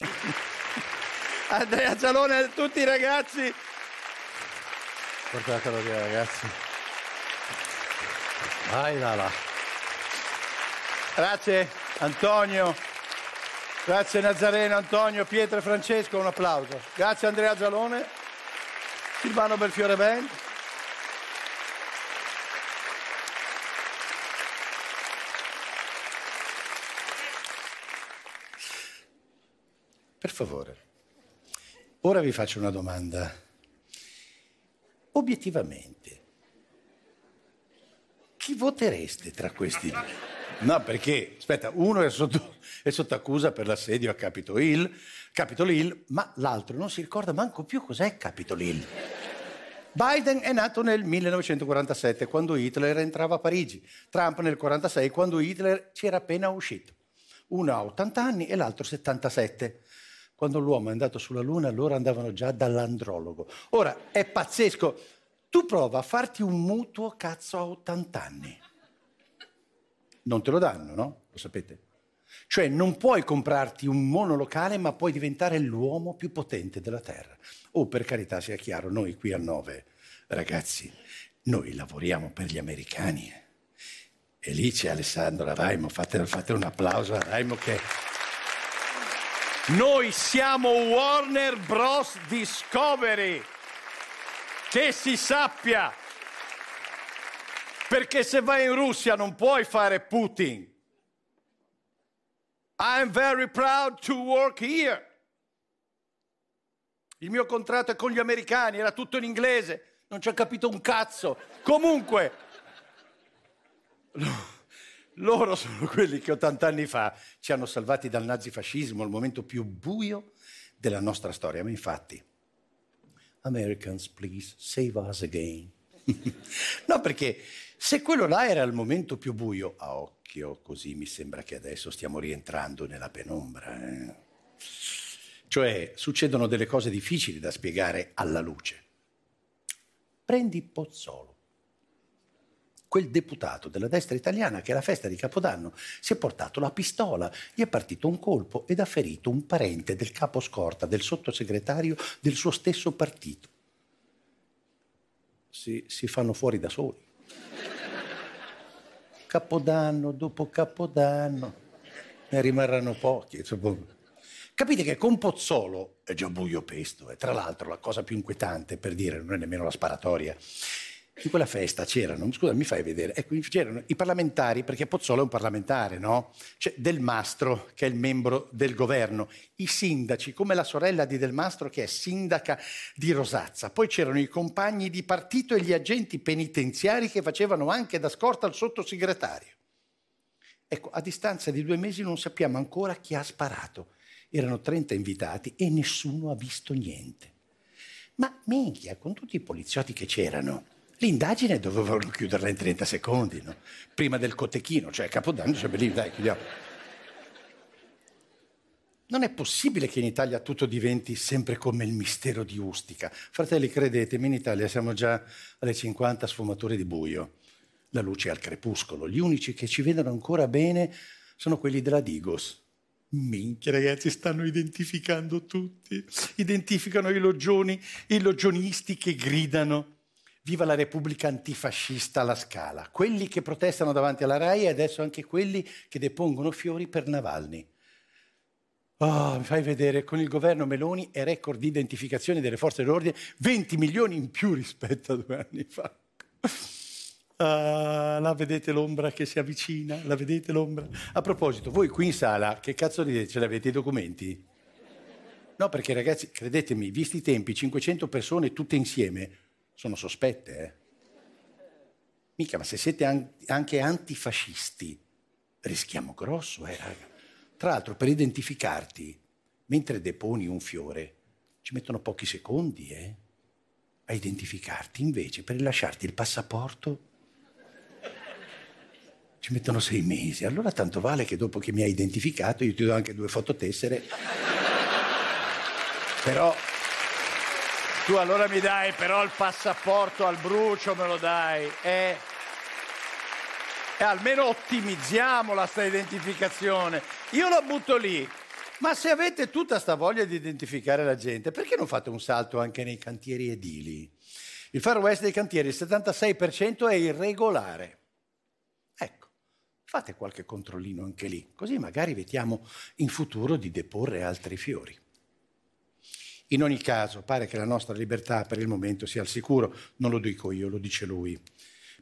Andrea Gialone a tutti i ragazzi. Portatelo via ragazzi. Vai là là. Grazie Antonio. Grazie Nazareno, Antonio, Pietro e Francesco, un applauso. Grazie Andrea Gialone. Silvano Belfiore Band. Per favore, ora vi faccio una domanda. Obiettivamente, chi votereste tra questi due? No, perché, aspetta, uno è sotto, è sotto accusa per l'assedio a Capitol Hill, Capitol Hill, ma l'altro non si ricorda manco più cos'è Capitol Hill. Biden è nato nel 1947, quando Hitler entrava a Parigi. Trump nel 1946, quando Hitler c'era appena uscito. Uno ha 80 anni e l'altro 77. Quando l'uomo è andato sulla Luna, loro andavano già dall'andrologo. Ora, è pazzesco. Tu prova a farti un mutuo cazzo a 80 anni. Non te lo danno, no? Lo sapete? Cioè non puoi comprarti un monolocale, ma puoi diventare l'uomo più potente della Terra. Oh, per carità, sia chiaro, noi qui a Nove, ragazzi, noi lavoriamo per gli americani. E lì c'è Alessandra Raimo, fate, fate un applauso a Raimo che... Noi siamo Warner Bros. Discovery. Che si sappia. Perché se vai in Russia non puoi fare Putin. I'm very proud to work here. Il mio contratto è con gli americani, era tutto in inglese, non ci ho capito un cazzo. Comunque, loro sono quelli che 80 anni fa ci hanno salvati dal nazifascismo, il momento più buio della nostra storia. Ma infatti, Americans, please, save us again. no, perché se quello là era il momento più buio, a occhio, così mi sembra che adesso stiamo rientrando nella penombra. eh. Cioè, succedono delle cose difficili da spiegare alla luce. Prendi Pozzolo, quel deputato della destra italiana che alla festa di Capodanno si è portato la pistola, gli è partito un colpo ed ha ferito un parente del capo scorta, del sottosegretario del suo stesso partito. Si, si fanno fuori da soli. Capodanno dopo Capodanno, ne rimarranno pochi. Capite che con Pozzolo è già buio pesto e tra l'altro la cosa più inquietante per dire non è nemmeno la sparatoria. In quella festa c'erano, scusa, mi fai vedere, ecco, c'erano i parlamentari, perché Pozzolo è un parlamentare, no? C'è Del Mastro, che è il membro del governo, i sindaci, come la sorella di Del Mastro, che è sindaca di Rosazza. Poi c'erano i compagni di partito e gli agenti penitenziari che facevano anche da scorta al sottosegretario. Ecco, a distanza di due mesi non sappiamo ancora chi ha sparato. Erano 30 invitati e nessuno ha visto niente. Ma minchia, con tutti i poliziotti che c'erano, l'indagine dovevano chiuderla in 30 secondi, no? Prima del cotechino, cioè Capodanno, cioè lì, dai, chiudiamo. Non è possibile che in Italia tutto diventi sempre come il mistero di Ustica. Fratelli, credetemi, in Italia siamo già alle 50 sfumature di buio. La luce è al crepuscolo. Gli unici che ci vedono ancora bene sono quelli della Digos. Minchia, ragazzi, stanno identificando tutti. Identificano i loggioni, i logionisti che gridano. Viva la Repubblica antifascista alla Scala. Quelli che protestano davanti alla RAI e adesso anche quelli che depongono fiori per Navalny. Oh, mi fai vedere, con il governo Meloni è record di identificazione delle forze dell'ordine, 20 milioni in più rispetto a due anni fa. Ah, la vedete l'ombra che si avvicina? La vedete l'ombra? A proposito, voi qui in sala, che cazzo ridete? Ce l'avete i documenti? No, perché ragazzi, credetemi, visti i tempi, 500 persone tutte insieme sono sospette, eh? Mica, ma se siete an- anche antifascisti, rischiamo grosso, eh, raga. Tra l'altro, per identificarti, mentre deponi un fiore, ci mettono pochi secondi, eh? A identificarti, invece, per rilasciarti il passaporto, ci mettono sei mesi. Allora tanto vale che dopo che mi hai identificato io ti do anche due fototessere. Però tu allora mi dai però il passaporto al brucio, me lo dai. Eh? E almeno ottimizziamo sta identificazione. Io la butto lì. Ma se avete tutta sta voglia di identificare la gente, perché non fate un salto anche nei cantieri edili? Il Far West dei cantieri, il 76% è irregolare. Ecco, fate qualche controllino anche lì, così magari evitiamo in futuro di deporre altri fiori. In ogni caso, pare che la nostra libertà per il momento sia al sicuro, non lo dico io, lo dice lui.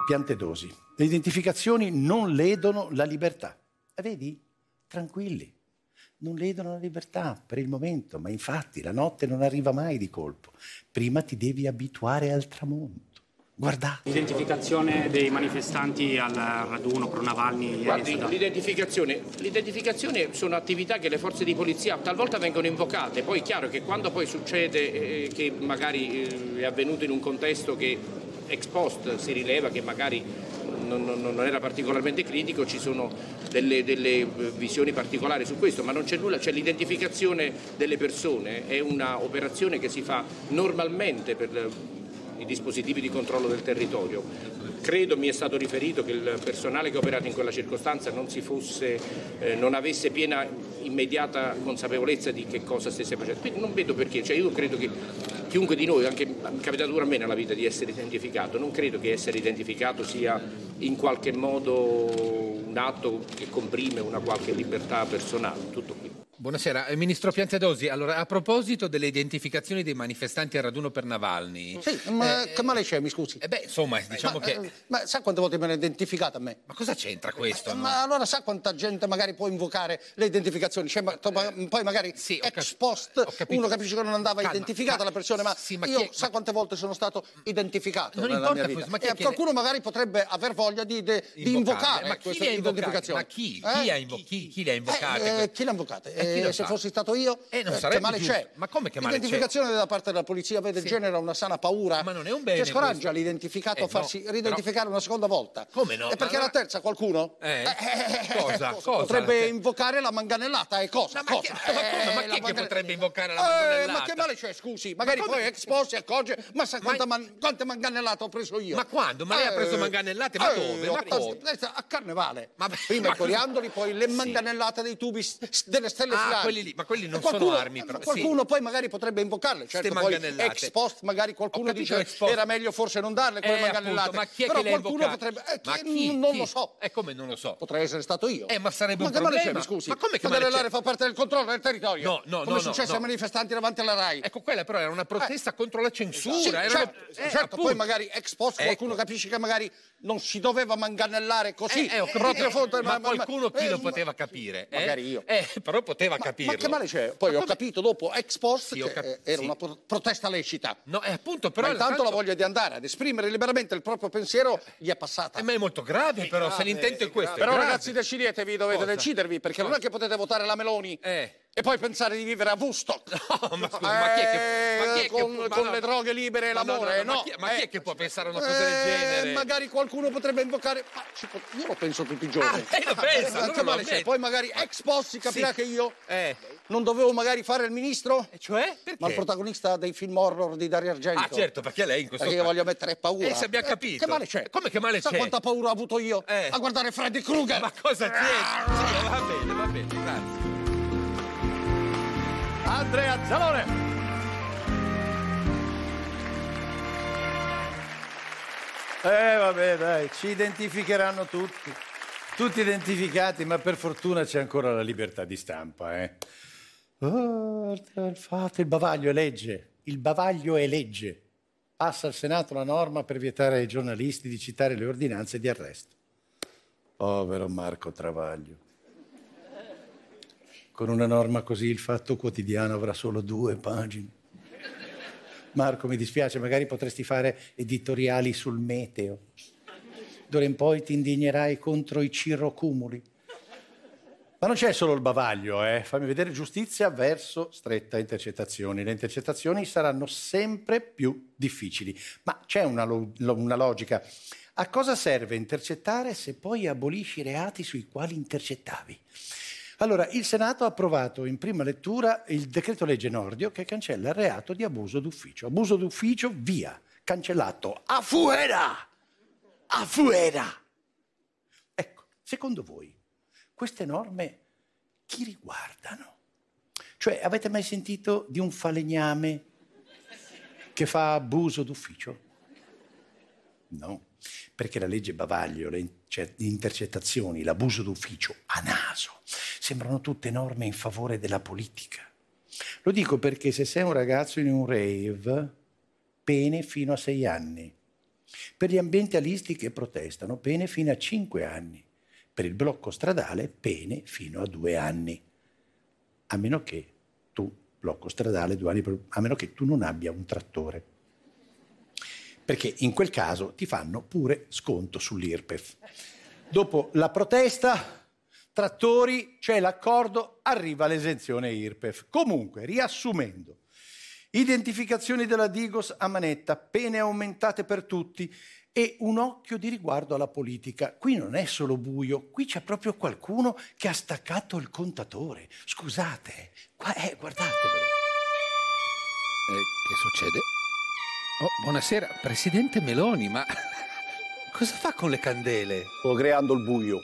Piante dosi. Le identificazioni non ledono la libertà. E vedi? Tranquilli. Non ledono la libertà per il momento, ma infatti la notte non arriva mai di colpo. Prima ti devi abituare al tramonto. Guardate. L'identificazione dei manifestanti al raduno pro Navalny Guardi, l'identificazione, l'identificazione sono attività che le forze di polizia talvolta vengono invocate, poi è chiaro che quando poi succede eh, che magari eh, è avvenuto in un contesto che ex post si rileva che magari non, non- non era particolarmente critico, ci sono delle, delle, eh, visioni particolari su questo, ma non c'è nulla, cioè l'identificazione delle persone è un'operazione che si fa normalmente per i dispositivi di controllo del territorio. Credo mi è stato riferito che il personale che ha operato in quella circostanza non, fosse, eh, non avesse piena immediata consapevolezza di che cosa stesse facendo. Quindi non vedo perché, cioè io credo che chiunque di noi, anche mi è capitato pure a me nella vita di essere identificato, non credo che essere identificato sia in qualche modo un atto che comprime una qualche libertà personale, tutto qui. Buonasera, eh, Ministro Piantedosi. Allora, a proposito delle identificazioni dei manifestanti al raduno per Navalny... Sì, ma che male c'è, mi scusi? Eh beh, insomma, diciamo ma, che... eh, ma sa quante volte me l'ha identificato a me? Ma cosa c'entra questo? no? Ma allora sa quanta gente magari può invocare le identificazioni? Cioè, ma- ma- poi magari ex post uno capisce che non andava Calma, identificata la persona, ma, ma io è- sa quante volte sono stato identificato Non nella importa mia vita. questo, ma chi è E qualcuno magari potrebbe aver voglia di, de- di Invocare. invocare Ma chi questa identificazione. Ma chi? Eh? Chi, ha invo- chi- chi li ha invocati? Eh, eh? Eh, Eh, se fossi stato io, Eh, non eh, sarebbe che male giusto. c'è? Ma come che male c'è? L'identificazione da parte della polizia vede genera una sana paura. Ma non è un bene Che scoraggia questo. l'identificato Eh, a farsi no, ridentificare una seconda volta. Come no? E perché Ma- la terza qualcuno? Eh? cosa? cosa? Potrebbe invocare la manganellata e cosa? Ma, chi, cosa? ma come? Ma Eh, chi la è che potrebbe invocare la Eh, manganellata? ma che male c'è, scusi? Magari poi ex post si accorge, ma sa man- quante manganellate ho preso io? Ma quando? Ma lei ha preso manganellate? Ma dove? Ma eh, A carnevale. Ma- Prima ma i coriandoli, poi le manganellate dei tubi delle stelle Ah, quelli lì, ma quelli non qualcuno- sono armi, però. Qualcuno poi magari potrebbe invocarle. Certo, poi ex post magari qualcuno dice era meglio forse non darle quelle Eh, manganellate. appunto, ma chi è Però che qualcuno potrebbe... eh, Ma chi-? Non Chi? lo so. E come non lo so? Potrei essere stato io. Eh, ma sarebbe Ma un problema. mi scusi? Ma come che Manganellare fa parte del controllo del territorio. No, no, Come no, è successo ai manifestanti davanti alla RAI. Ecco, quella però era una protesta contro la censura. Sì, certo, eh, certo, poi magari ex post Ecco. qualcuno capisce che magari non si doveva manganellare così. Eh, eh, proprio foto- ma, qualcuno chi eh, lo poteva capire? eh? Magari io. Eh, però poteva capirlo. Ma che male c'è? Poi ho capito dopo ex post Sì, che eh, era sì. una pro- protesta lecita. No, è appunto, però Ma intanto tanto- la voglia di andare ad esprimere liberamente il proprio pensiero gli è passata. Eh, ma è molto grave, però, se l'intento è questo. Però grave. ragazzi decidetevi, dovete Cosa? decidervi, perché non è che potete votare la Meloni e poi pensare di vivere a Woodstock. No, ma scusa, ma chi è che, ma chi è che con, ma con no, le droghe libere e ma no, no, l'amore, no, ma chi- ma chi eh. è che può pensare a una cosa del Eh, genere? Magari qualcuno potrebbe invocare. ma pot- io lo penso tutti i giorni. Ah, lo pensa, Eh, allora che lo male c'è? Poi magari ex post si capirà Sì. che io Eh. non dovevo magari fare il ministro? cioè? Perché? Ma il protagonista dei film horror di Dario Argento. Ah, certo, perché lei in questo Perché io voglio mettere paura. Eh, se abbiamo capito. Che male c'è? Come che male Sa c'è? quanta paura ho avuto io a guardare Freddy Krueger? Ma cosa c'è? Sì, va bene, va bene, grazie. Andrea Zalone. Eh vabbè dai, ci identificheranno tutti. Tutti identificati, ma per fortuna c'è ancora la libertà di stampa, eh. Oh, il fatto, il bavaglio è legge. Il bavaglio è legge. Passa al Senato la norma per vietare ai giornalisti di citare le ordinanze di arresto. Povero Marco Travaglio. Con una norma così il fatto quotidiano avrà solo due pagine. Marco, mi dispiace, magari potresti fare editoriali sul meteo. D'ora in poi ti indignerai contro i cirrocumuli. Ma non c'è solo il bavaglio, eh? Fammi vedere giustizia verso stretta intercettazioni. Le intercettazioni saranno sempre più difficili. Ma c'è una, lo- una logica. A cosa serve intercettare se poi abolisci i reati sui quali intercettavi? Allora, il Senato ha approvato in prima lettura il decreto legge Nordio che cancella il reato di abuso d'ufficio. Abuso d'ufficio, via, cancellato. A fuera! A fuera! Ecco, secondo voi, queste norme chi riguardano? Cioè, avete mai sentito di un falegname che fa abuso d'ufficio? No, perché la legge Bavaglio, le intercettazioni, l'abuso d'ufficio a naso sembrano tutte norme in favore della politica. Lo dico perché se sei un ragazzo in un rave, pene fino a sei anni. Per gli ambientalisti che protestano, pene fino a cinque anni. Per il blocco stradale, pene fino a due anni. A meno che tu, blocco stradale, due anni, a meno che tu non abbia un trattore perché in quel caso ti fanno pure sconto sull'IRPEF. Dopo la protesta, trattori, c'è l'accordo, arriva l'esenzione IRPEF. Comunque, riassumendo, identificazioni della Digos a manetta, pene aumentate per tutti e un occhio di riguardo alla politica. Qui non è solo buio, qui c'è proprio qualcuno che ha staccato il contatore. Scusate, qua, eh, guardatevelo. Eh, che succede? Oh, buonasera, Presidente Meloni, ma cosa fa con le candele? Sto creando il buio.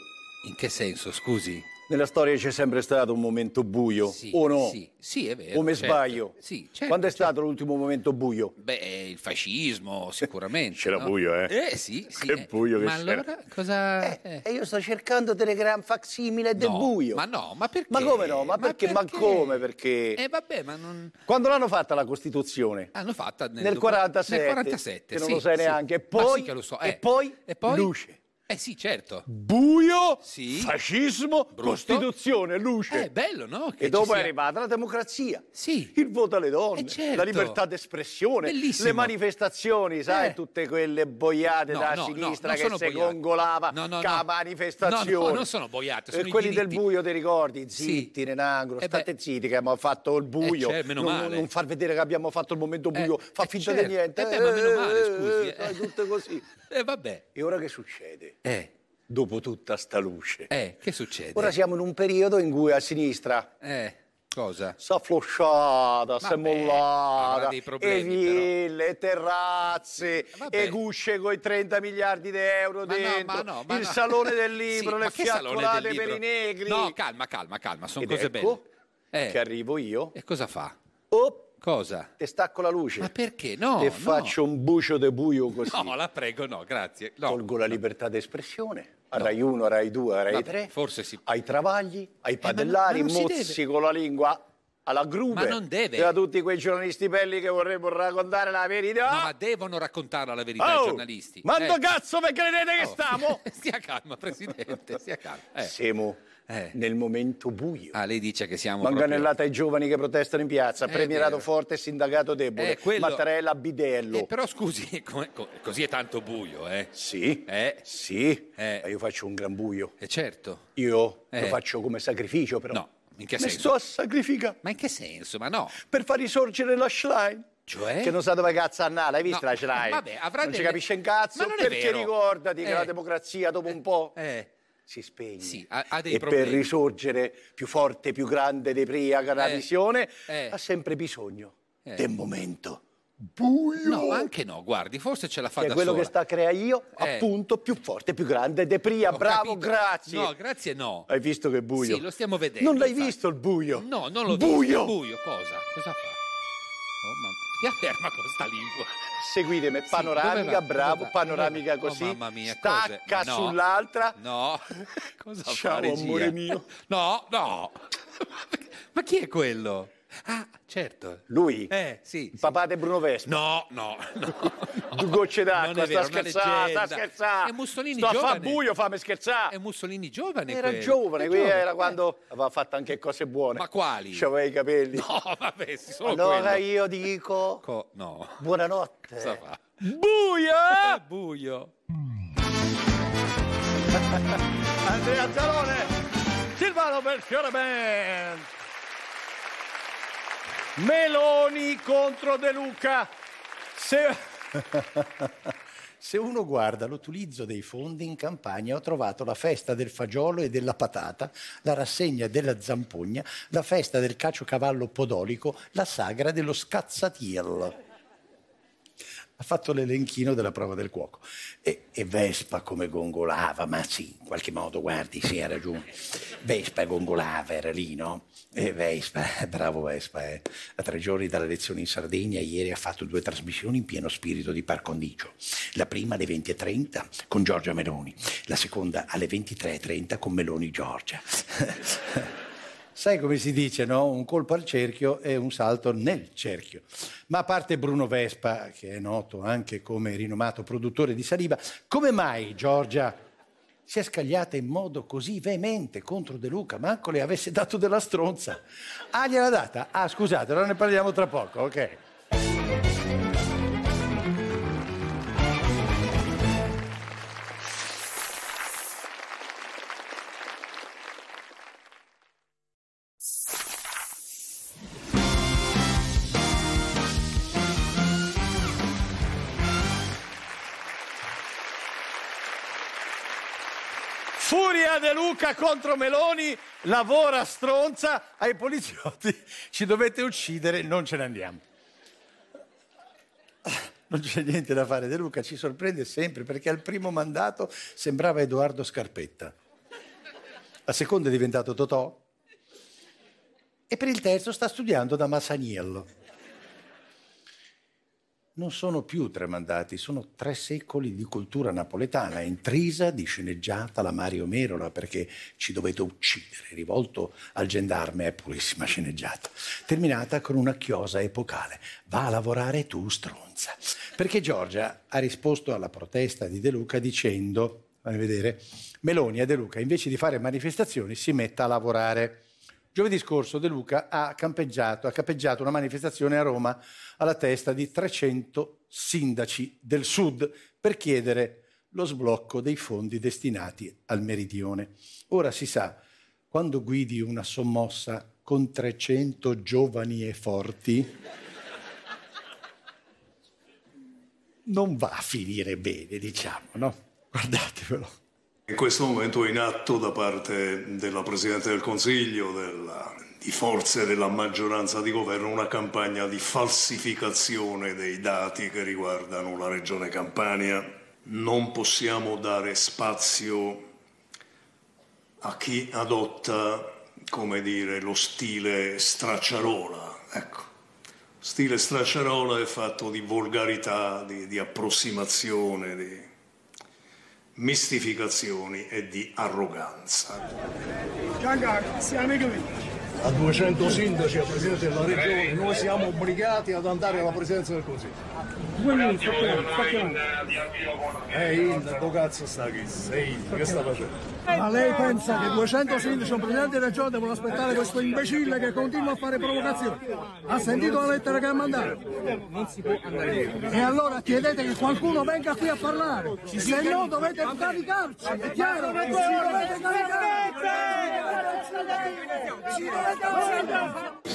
In che senso, scusi? Nella storia c'è sempre stato un momento buio, Sì, o no? Sì, sì, è vero. O mi certo. sbaglio? Sì, certo. Quando è stato l'ultimo momento buio? Beh, il fascismo, sicuramente. C'era no? buio, eh? Eh, sì, sì. Che eh. buio che Ma c'era. allora cosa... eh. E io sto cercando Telegram facsimile del No, buio. Ma no, ma perché? Ma come no? Ma perché? Ma, perché? come? Perché? Eh vabbè, ma non... Quando l'hanno fatta la Costituzione? Hanno fatta nel, Nel 47, Nel 47, che non sì, lo sai sì. neanche. E Ma poi, sì che lo so, e eh. poi, E poi? luce. Eh sì, certo. Buio, Sì. fascismo, Brutto. Costituzione, luce. Eh, bello, no? Che E dopo sia- è arrivata la democrazia, Sì. il voto alle donne, Eh, certo. la libertà d'espressione, Bellissimo. le manifestazioni, sai, Eh. tutte quelle boiate No, da no, no, sinistra non che si boiate. gongolava No, no, ca no. manifestazioni. No, no, non sono boiate, sono e quelli del buio, ti ricordi? Sì. Zitti, Nenangro, Eh beh. state zitti che abbiamo fatto il buio. Eh, certo, meno non, male. non far vedere che abbiamo fatto il momento buio, fa eh, finta certo. di niente. Eh beh, ma meno male, Eh, scusi, eh, eh. tutte così. Eh vabbè. E ora che succede? Eh, Dopo tutta sta luce. eh, che succede? Ora siamo in un periodo in cui a sinistra Eh, cosa? si è afflosciata, si è Vabbè, mollata, e ville, e terrazze, Vabbè. e gusce con i 30 miliardi di euro Ma no, dentro, ma no, ma il no. salone del libro, Sì, le fiaccolate per i negri. No, calma, calma, calma, sono Ed cose ecco belle. Eh, che arrivo io, E cosa fa? oh, Cosa? te stacco la luce, Ma perché? No, te no. faccio un bucio de buio così. No, la prego, no, grazie. No. Tolgo la libertà d'espressione. A Rai 1, a Rai 2, a Rai Vabbè, 3. forse si- Ai travagli, ai ma padellari, non si mozzi deve. con la lingua alla grube. Ma non deve. E a tutti quei giornalisti belli che vorrebbero raccontare la verità. No, ma devono raccontarla la verità ai Oh, giornalisti. Mando Eh, cazzo perché credete che Oh. stiamo? Stia calma, Presidente, stia calma. Eh. Siamo Eh. nel momento buio. Ah, lei dice che siamo Manganellata ai giovani che protestano in piazza, È premierato vero. forte e sindacato debole, Eh, quello- Mattarella bidello. proprio... Eh, però scusi, co- così è tanto buio, eh? Sì, Eh, sì, Eh. ma io faccio un gran buio. eh, certo. Io Eh. lo faccio come sacrificio però. No, in che Mi senso? sto a sacrificare Ma in che senso? Ma no. per far risorgere la Schlein. Cioè? Che non sa dove cazzo andare, hai visto No, la Schlein? vabbè, avrà non ci delle- capisce un cazzo, perché vero. ricordati che Eh. la democrazia dopo un po' Eh, si spegne. sì, ha, ha dei e problemi. per risorgere più forte, più grande di prima che la Eh. visione, Eh. ha sempre bisogno Eh. del momento buio. No, anche no, guardi, forse ce la fa che è da quello sola. che sta a creare io, Eh. appunto, più forte, più grande de prima. Ho Bravo, capito. grazie. No, grazie no. Hai visto che buio? Sì, lo stiamo vedendo. Non l'hai infatti. visto il buio? No, non l'ho buio. visto. Buio, cosa? Cosa fa? Oh, mamma. Stia ferma con sta lingua. Seguitemi, Sì, panoramica, va? bravo, panoramica va? così. Oh, mamma mia, stacca no. sull'altra. No. Cosa Ciao, fa, amore mio. No, no. Ma chi è quello? Ah, certo. Lui? Eh, sì. Il papà di Bruno Vespa. No, no, no. Due gocce Non d'acqua, è vero, sta una scherzando, sta scherzando. È Mussolini Sto a giovane. fa buio, fammi scherzare. È Mussolini giovane Era quello. giovane, qui era eh. quando aveva fatto anche cose buone. Ma quali? C'aveva i capelli. No, vabbè, sì, solo allora quello. io dico Co- no. buonanotte. Cosa fa? Buia! Buio. Andrea Zalone, Silvano Belfiore Band. Meloni contro De Luca. Se... Se uno guarda l'utilizzo dei fondi in campagna, ho trovato la festa del fagiolo e della patata, la rassegna della zampogna, la festa del caciocavallo podolico, la sagra dello scazzatiel. Ha fatto l'elenchino della prova del cuoco. E, e Vespa come gongolava, ma sì, in qualche modo, guardi, sì, ha ragione. Vespa gongolava, era lì, no? E Vespa, bravo Vespa, eh. a tre giorni dalla lezione in Sardegna, ieri ha fatto due trasmissioni in pieno spirito di par condicio. La prima alle 20.30 con Giorgia Meloni, la seconda alle 23.30 con Meloni Giorgia. Sai come si dice, no? Un colpo al cerchio e un salto nel cerchio. Ma a parte Bruno Vespa, che è noto anche come rinomato produttore di saliva, come mai Giorgia si è scagliata in modo così veemente contro De Luca? Manco le avesse dato della stronza. Ah, gliel'ha data? Ah, scusate, allora ne parliamo tra poco, ok? Luca contro Meloni, lavora stronza ai poliziotti. Ci dovete uccidere, non ce ne andiamo. Non c'è niente da fare, De Luca ci sorprende sempre perché al primo mandato sembrava Edoardo Scarpetta, al secondo è diventato Totò e per il terzo sta studiando da Massaniello. Non sono più tre mandati, sono tre secoli di cultura napoletana, intrisa di sceneggiata la Mario Merola, perché ci dovete uccidere, rivolto al gendarme è purissima sceneggiata, terminata con una chiosa epocale. Va a lavorare tu, stronza. Perché Giorgia ha risposto alla protesta di De Luca dicendo, fammi vedere, Meloni a De Luca invece di fare manifestazioni si metta a lavorare. Giovedì scorso De Luca ha campeggiato, ha campeggiato una manifestazione a Roma alla testa di 300 sindaci del sud per chiedere lo sblocco dei fondi destinati al meridione. Ora si sa, quando guidi una sommossa con 300 giovani e forti, non va a finire bene, diciamo, no? Guardatevelo. In questo momento è in atto da parte della Presidente del Consiglio, della- di forze della maggioranza di governo, una campagna di falsificazione dei dati che riguardano la Regione Campania. Non possiamo dare spazio a chi adotta, come dire, lo stile stracciarola. Ecco. Stile stracciarola è fatto di volgarità, di, di approssimazione, di mistificazioni e di arroganza. A 200 sindaci e al Presidente della Regione, noi siamo obbligati ad andare alla Presidenza del Consiglio. Due minuti, Eh, Inda, dove cazzo sta qui? Sei che sta facendo? Ma lei pensa che 200 sindaci e un Presidente di Regione devono aspettare questo imbecille che continua a fare provocazioni? Ha sentito la lettera che ha mandato? Non si può andare via. E allora chiedete che qualcuno venga qui a parlare, se no dovete caricarci, è chiaro? Ci dovete caricare!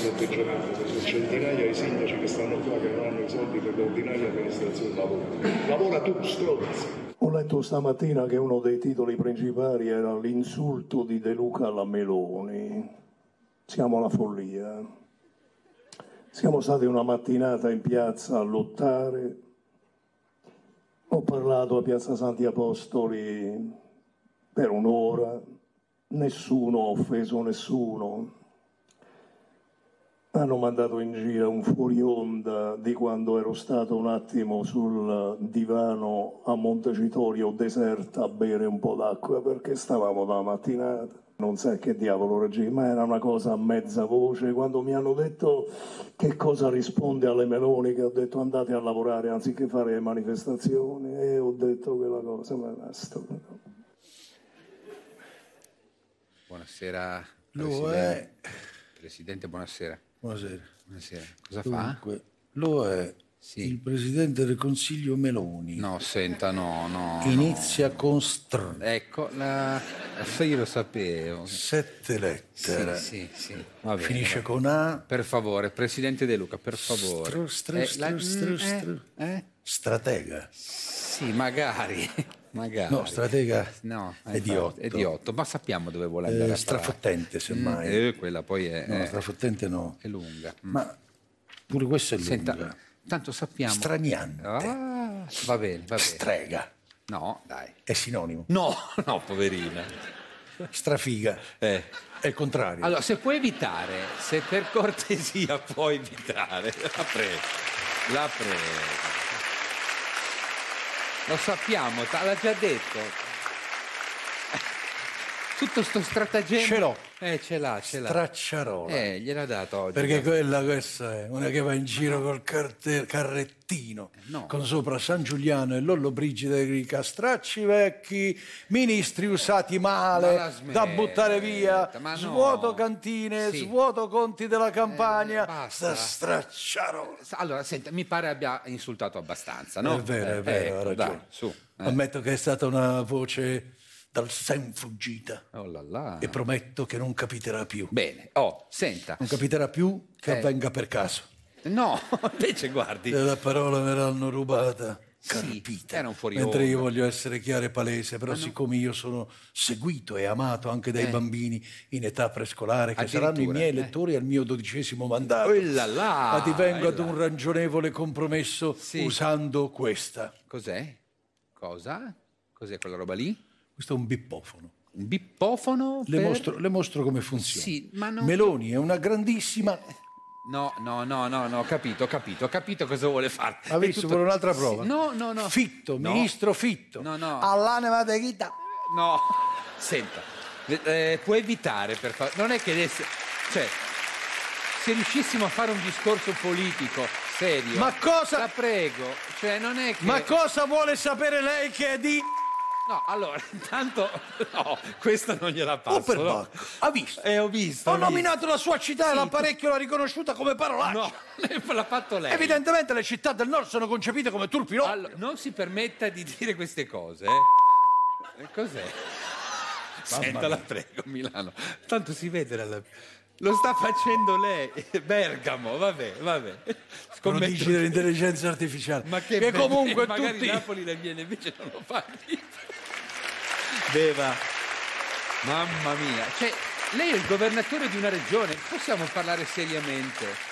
Atteggiamento, sono centinaia di sindaci che stanno qua che non hanno i soldi per l'ordinaria amministrazione lavoro. Lavora tu, stronzo! Ho letto stamattina che uno dei titoli principali era l'insulto di De Luca alla Meloni. Siamo alla follia. Siamo stati una mattinata in piazza a lottare. Ho parlato a Piazza Santi Apostoli per un'ora. Nessuno ha offeso nessuno. Hanno mandato in giro un fuori onda di quando ero stato un attimo sul divano a Montecitorio deserta a bere un po' d'acqua perché stavamo da mattinata. Non sa che diavolo regime, ma era una cosa a mezza voce. Quando mi hanno detto che cosa risponde alle Meloni, che ho detto andate a lavorare anziché fare le manifestazioni, e ho detto quella cosa, ma basta. Buonasera. Presidente. Presidente, buonasera. Buonasera. Buonasera. Cosa fa? Dunque, lo è il Presidente del Consiglio Meloni. No, senta, no, no. Inizia con str. Ecco, la... io lo sapevo. Sette lettere. Sì, sì, sì. Va bene, Finisce va. con A. Per favore, Presidente De Luca, per favore. Str, str, Eh, str, str, mm, str. eh? Stratega. Sì, magari. Magari. No, stratega No, è di otto. È di otto, ma sappiamo dove vuole Eh, andare. parare. strafottente, semmai. Mm, eh, quella poi è, No, strafottente no. è lunga. Mm. Ma pure questo è lunga. Senta, tanto sappiamo. Straniante. Ah, va bene, va bene. Strega. No, dai. È sinonimo. No, no, poverina. Strafiga. Eh. È il contrario. Allora, se può evitare, se per cortesia può evitare, la prego, la prego. Lo sappiamo, l'ha già detto. Tutto sto stratagemma. Ce l'ho. Eh, ce l'ha, ce l'ha. Stracciarola. Eh, gliel'ha dato oggi. Perché quella questa è una che va in giro col carte- carrettino Eh, no. con sopra San Giuliano e Lollo Brigida grica stracci vecchi, ministri usati Ma male, smetta, da buttare via, ma no. svuoto cantine, Sì. svuoto conti della campagna, basta. sta stracciarola. Allora, senta, mi pare abbia insultato abbastanza, no? È vero, è Eh, vero, ecco, ha ragione. dai, su. eh. Ammetto che è stata una voce dal sen fuggita Oh là là. e prometto che non capiterà più. Bene, oh, senta. Non capiterà più che Eh. avvenga per caso. No, invece guardi. La parola me l'hanno rubata. Sì, Carpita. era un fuori Mentre io voglio essere chiaro e palese, però siccome io sono seguito e amato anche dai Eh. bambini in età prescolare, che saranno i miei eh. elettori al mio dodicesimo mandato, là là, addivengo ad un ragionevole compromesso Sì. usando questa. Cos'è? Cosa? Cos'è quella roba lì? Questo è un bippofono. Un bippofono? Le, per- mostro, le mostro come funziona. Sì, ma non- Meloni è una grandissima... No, no, no, no, no, ho capito, ho capito, ho capito cosa vuole fare. Ha visto per un'altra prova? No, no, no. Fitto, No. ministro Fitto. No, no. All'anima de chita. No, senta, eh, può evitare per favore. Non è che adesso. Cioè, se riuscissimo a fare un discorso politico serio. Ma cosa- La prego, cioè non è che. Ma cosa vuole sapere lei che è di... No, allora, intanto. No, questa non gliela passo. Oh, no. Ha visto? Eh, ho visto. Ho ho visto. nominato la sua città e Sì, l'apparecchio l'ha riconosciuta come parolaccia. No, l'ha fatto lei. Evidentemente le città del nord sono concepite come turpilotte. Allora, non si permetta di dire queste cose. Eh. Eh, Cos'è? Senta, la prego, Milano. Tanto si vede dalla... Lo sta facendo lei. Bergamo, vabbè, vabbè. Prodigi dell'intelligenza artificiale. Ma che, che comunque magari tutti... Napoli le viene invece non lo fa. Beva. Mamma mia. Cioè, lei è il governatore di una regione. Possiamo parlare seriamente.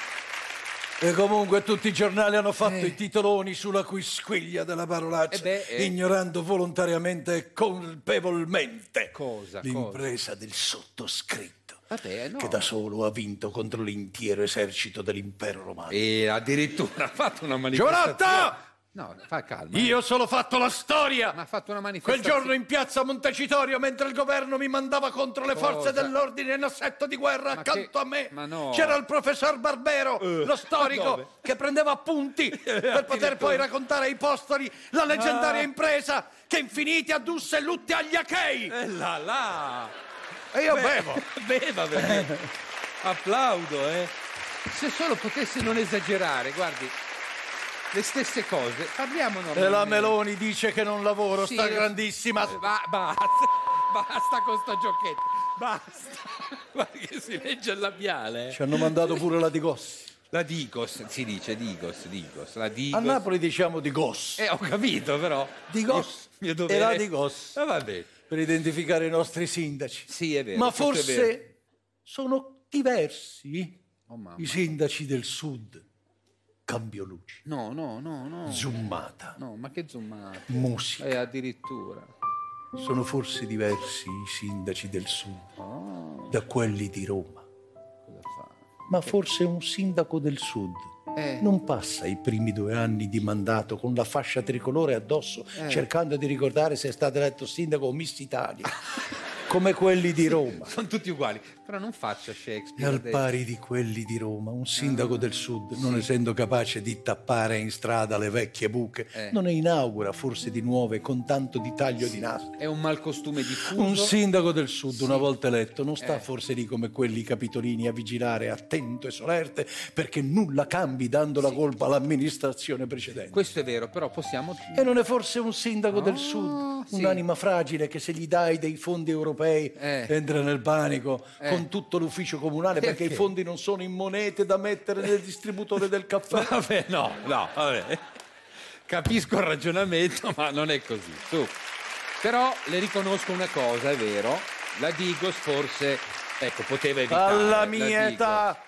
E comunque tutti i giornali hanno fatto i titoloni sulla quisquiglia della parolaccia, Eh beh, eh. ignorando volontariamente e colpevolmente Cosa? l'impresa del sottoscritto, Vabbè, no. che da solo ha vinto contro l'intero esercito dell'impero romano. E addirittura ha fatto una manifestazione. Giovanotta! No, fa calma. Io ho solo fatto la storia! Ma ha fatto una Quel manifestazione. giorno in piazza Montecitorio, mentre il governo mi mandava contro le forze Cosa? dell'ordine in assetto di guerra Ma accanto che- a me, ma no. c'era il professor Barbero, Eh, lo storico, che prendeva appunti per poter poi raccontare ai postoli la leggendaria Ah. impresa che infiniti addusse lutti agli achei. E là là. E io Beh, bevo. Beva perché applaudo, eh. Se solo potesse non esagerare, guardi, le stesse cose. Parliamo normalmente. E la Meloni dice che non lavoro, Sì, sta grandissima. Eh, ba- basta, basta con sto giochetto. Basta. Guardi che si legge il labiale. eh. Ci hanno mandato pure la Digos. La Digos, si dice Digos, Digos. La A Digos. Napoli diciamo Digos. Eh, ho capito però. Digos. Mio E dovere. la Digos. Ah, vabbè. Per identificare i nostri sindaci. Sì, è vero. Ma è vero. forse sono diversi Oh, i sindaci del sud. Cambio luci, No, no, no, no. zoomata, No, ma che zoomata. musica. Eh, addirittura. Sono forse diversi i sindaci del sud da quelli di Roma. Cosa fa? Ma forse un sindaco del sud Eh. non passa i primi due anni di mandato con la fascia tricolore addosso, Eh. cercando di ricordare se è stato eletto sindaco o Miss Italia. come quelli di Roma. Sono tutti uguali. Però non faccia E Shakespeare. al adesso. pari di quelli di Roma, un sindaco del sud, non essendo capace di tappare in strada le vecchie buche, Eh. non ne inaugura forse di nuove con tanto di taglio di nastri. È un malcostume diffuso. Un sindaco del sud, una volta eletto, non sta Eh. forse lì come quelli capitolini a vigilare attento e solerte perché nulla cambi dando la colpa all'amministrazione precedente. Questo è vero, però possiamo... E non è forse un sindaco del sud, Ah, sì. un'anima fragile che se gli dai dei fondi europei entra nel panico Eh. Con tutto l'ufficio comunale perché, Perché? i fondi non sono in monete da mettere nel distributore del caffè. Vabbè, no, no, vabbè. Capisco il ragionamento, ma non è così. Su. Però le riconosco una cosa, è vero. La Digos forse, ecco, poteva evitare. Alla la mia età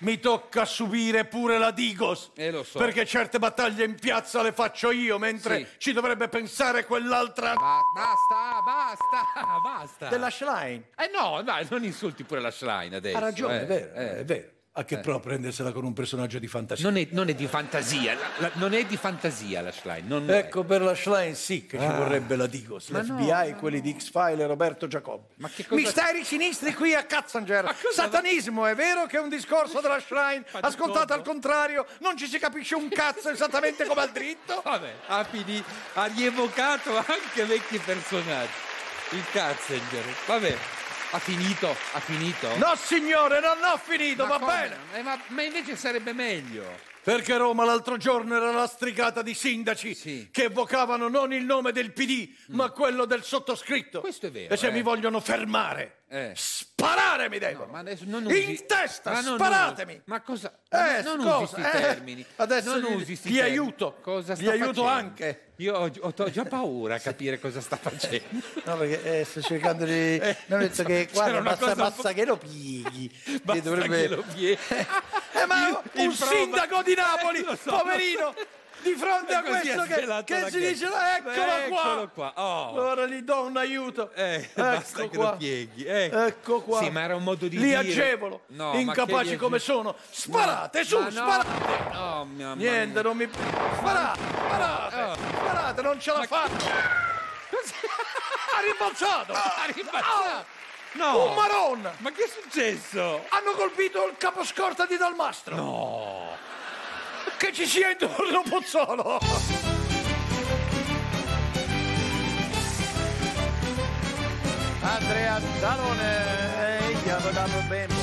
mi tocca subire pure la Digos. Eh, lo so. Perché certe battaglie in piazza le faccio io, mentre Sì. ci dovrebbe pensare quell'altra Basta, basta, basta. della Schlein. Eh no, dai, non insulti pure la Schlein adesso. Ha ragione, eh. è vero, Eh. è vero. A che Eh. pro prendersela con un personaggio di fantasia? Non è, non è di fantasia, la- la- non è di fantasia la Schlein. Lo è. Ecco, per la Schlein sì che ci Ah. vorrebbe la Digos, l'FBI, no, quelli di X-File e Roberto Giacobbi. Ma che cosa... Misteri sinistri qui a Katzanger. Satanismo, è vero che è un discorso della Schlein, ascoltato al contrario, non ci si capisce un cazzo esattamente come al dritto? Vabbè, ha, fini- ha rievocato anche vecchi personaggi. Il Katzinger. Vabbè, ha finito, ha finito. No signore, non ho finito, Ma va come? bene. Eh, ma, ma invece sarebbe meglio. Perché Roma l'altro giorno era lastricata di sindaci che evocavano non il nome del PD, ma quello del sottoscritto. Mm. Questo è vero, E se eh. mi vogliono fermare, Eh. sparare mi devono. Ma adesso non usi... In testa, Ma non sparatemi. usi- Ma cosa? Eh, non scusa, usi questi eh, termini. adesso non usi sti termini. aiuto. Cosa sta aiuto facendo? anche. Io ho, ho- ho già paura a capire cosa sta facendo. No, perché eh, sto cercando di. non ho detto che c'era guarda, una basta, basta po'- che lo pieghi. Basta Che dovrebbe- che lo pieghi. Eh, ma In- un sindaco di Napoli, Eh, so, poverino, di fronte a E così questo che, che si dice: eccolo, Eccolo qua, oh. Allora gli do un aiuto. Eh, basta ecco che qua. lo pieghi. eh. Ecco qua. Sì, ma era un modo di Li dire. agevolo, No, incapaci come age- sono. Sparate, Ma- su, no. sparate. No, mia Niente, mia. non mi. Sparate, sparate, Oh. sparate, non ce la faccio. Ha rimbalzato! Ha rimbalzato! No! Un maron! Ma che è successo? Hanno colpito il caposcorta di Dalmastro! No! Che ci sia intorno Pozzolo! Andrea Zalone, gli hanno dato bene.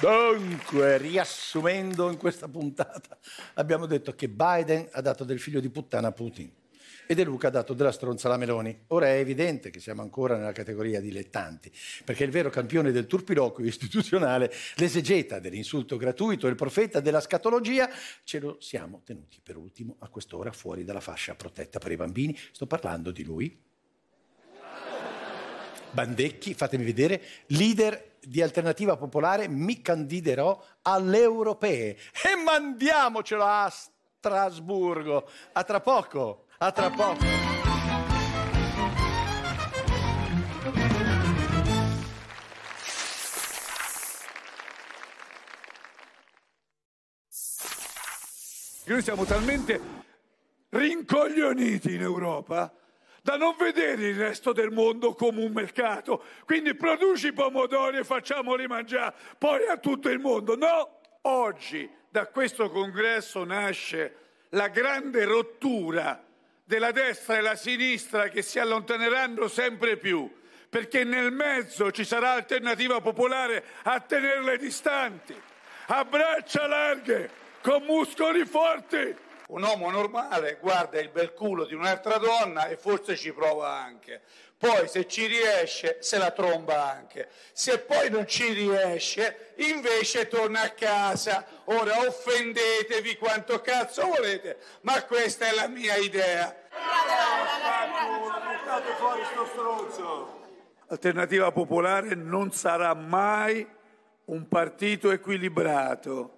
Dunque, riassumendo in questa puntata, abbiamo detto che Biden ha dato del figlio di puttana a Putin e De Luca ha dato della stronza alla Meloni. Ora è evidente che siamo ancora nella categoria dilettanti, perché il vero campione del turpiloquio istituzionale, l'esegeta dell'insulto gratuito il profeta della scatologia, ce lo siamo tenuti per ultimo a quest'ora fuori dalla fascia protetta per i bambini. Sto parlando di lui, Bandecchi, fatemi vedere, leader di Alternativa Popolare, mi candiderò alle europee e mandiamocelo a Strasburgo. A tra poco, a tra poco. Noi siamo talmente rincoglioniti in Europa da non vedere il resto del mondo come un mercato. Quindi produci pomodori e facciamoli mangiare poi a tutto il mondo. No, oggi da questo congresso nasce la grande rottura della destra e la sinistra che si allontaneranno sempre più, perché nel mezzo ci sarà alternativa popolare a tenerle distanti, a braccia larghe, con muscoli forti. Un uomo normale guarda il bel culo di un'altra donna e forse ci prova anche. Poi se ci riesce se la tromba anche. Se poi non ci riesce invece torna a casa. Ora offendetevi quanto cazzo volete, ma questa è la mia idea. Buttate fuori sto stronzo. Alternativa Popolare non sarà mai un partito equilibrato.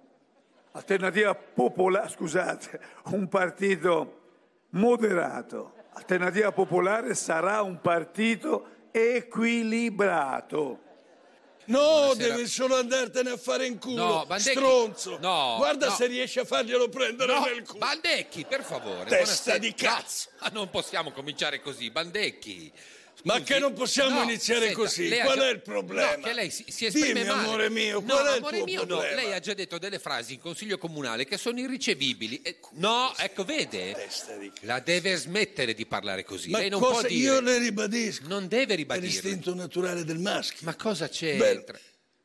Alternativa Popolare, scusate, un partito moderato. Alternativa Popolare sarà un partito equilibrato. No, Buonasera. devi solo andartene a fare in culo, No, Bandecchi- stronzo. No, Guarda no. se riesci a farglielo prendere No, nel culo. Bandecchi, per favore. Testa buonasera. di cazzo. No, non possiamo cominciare così, Bandecchi. Ma che non possiamo No, iniziare senta, così? Qual già- è il problema? No, che lei si, si esprime Dimmi, male. amore mio, No, qual è il tuo mio, no. problema? Lei ha già detto delle frasi in consiglio comunale che sono irricevibili. E- no, ecco, vede? La deve smettere di parlare così. Ma lei non cosa può dire. io le ribadisco? Non deve È ribadirlo. l'istinto naturale del maschio. Ma cosa c'è? Beh,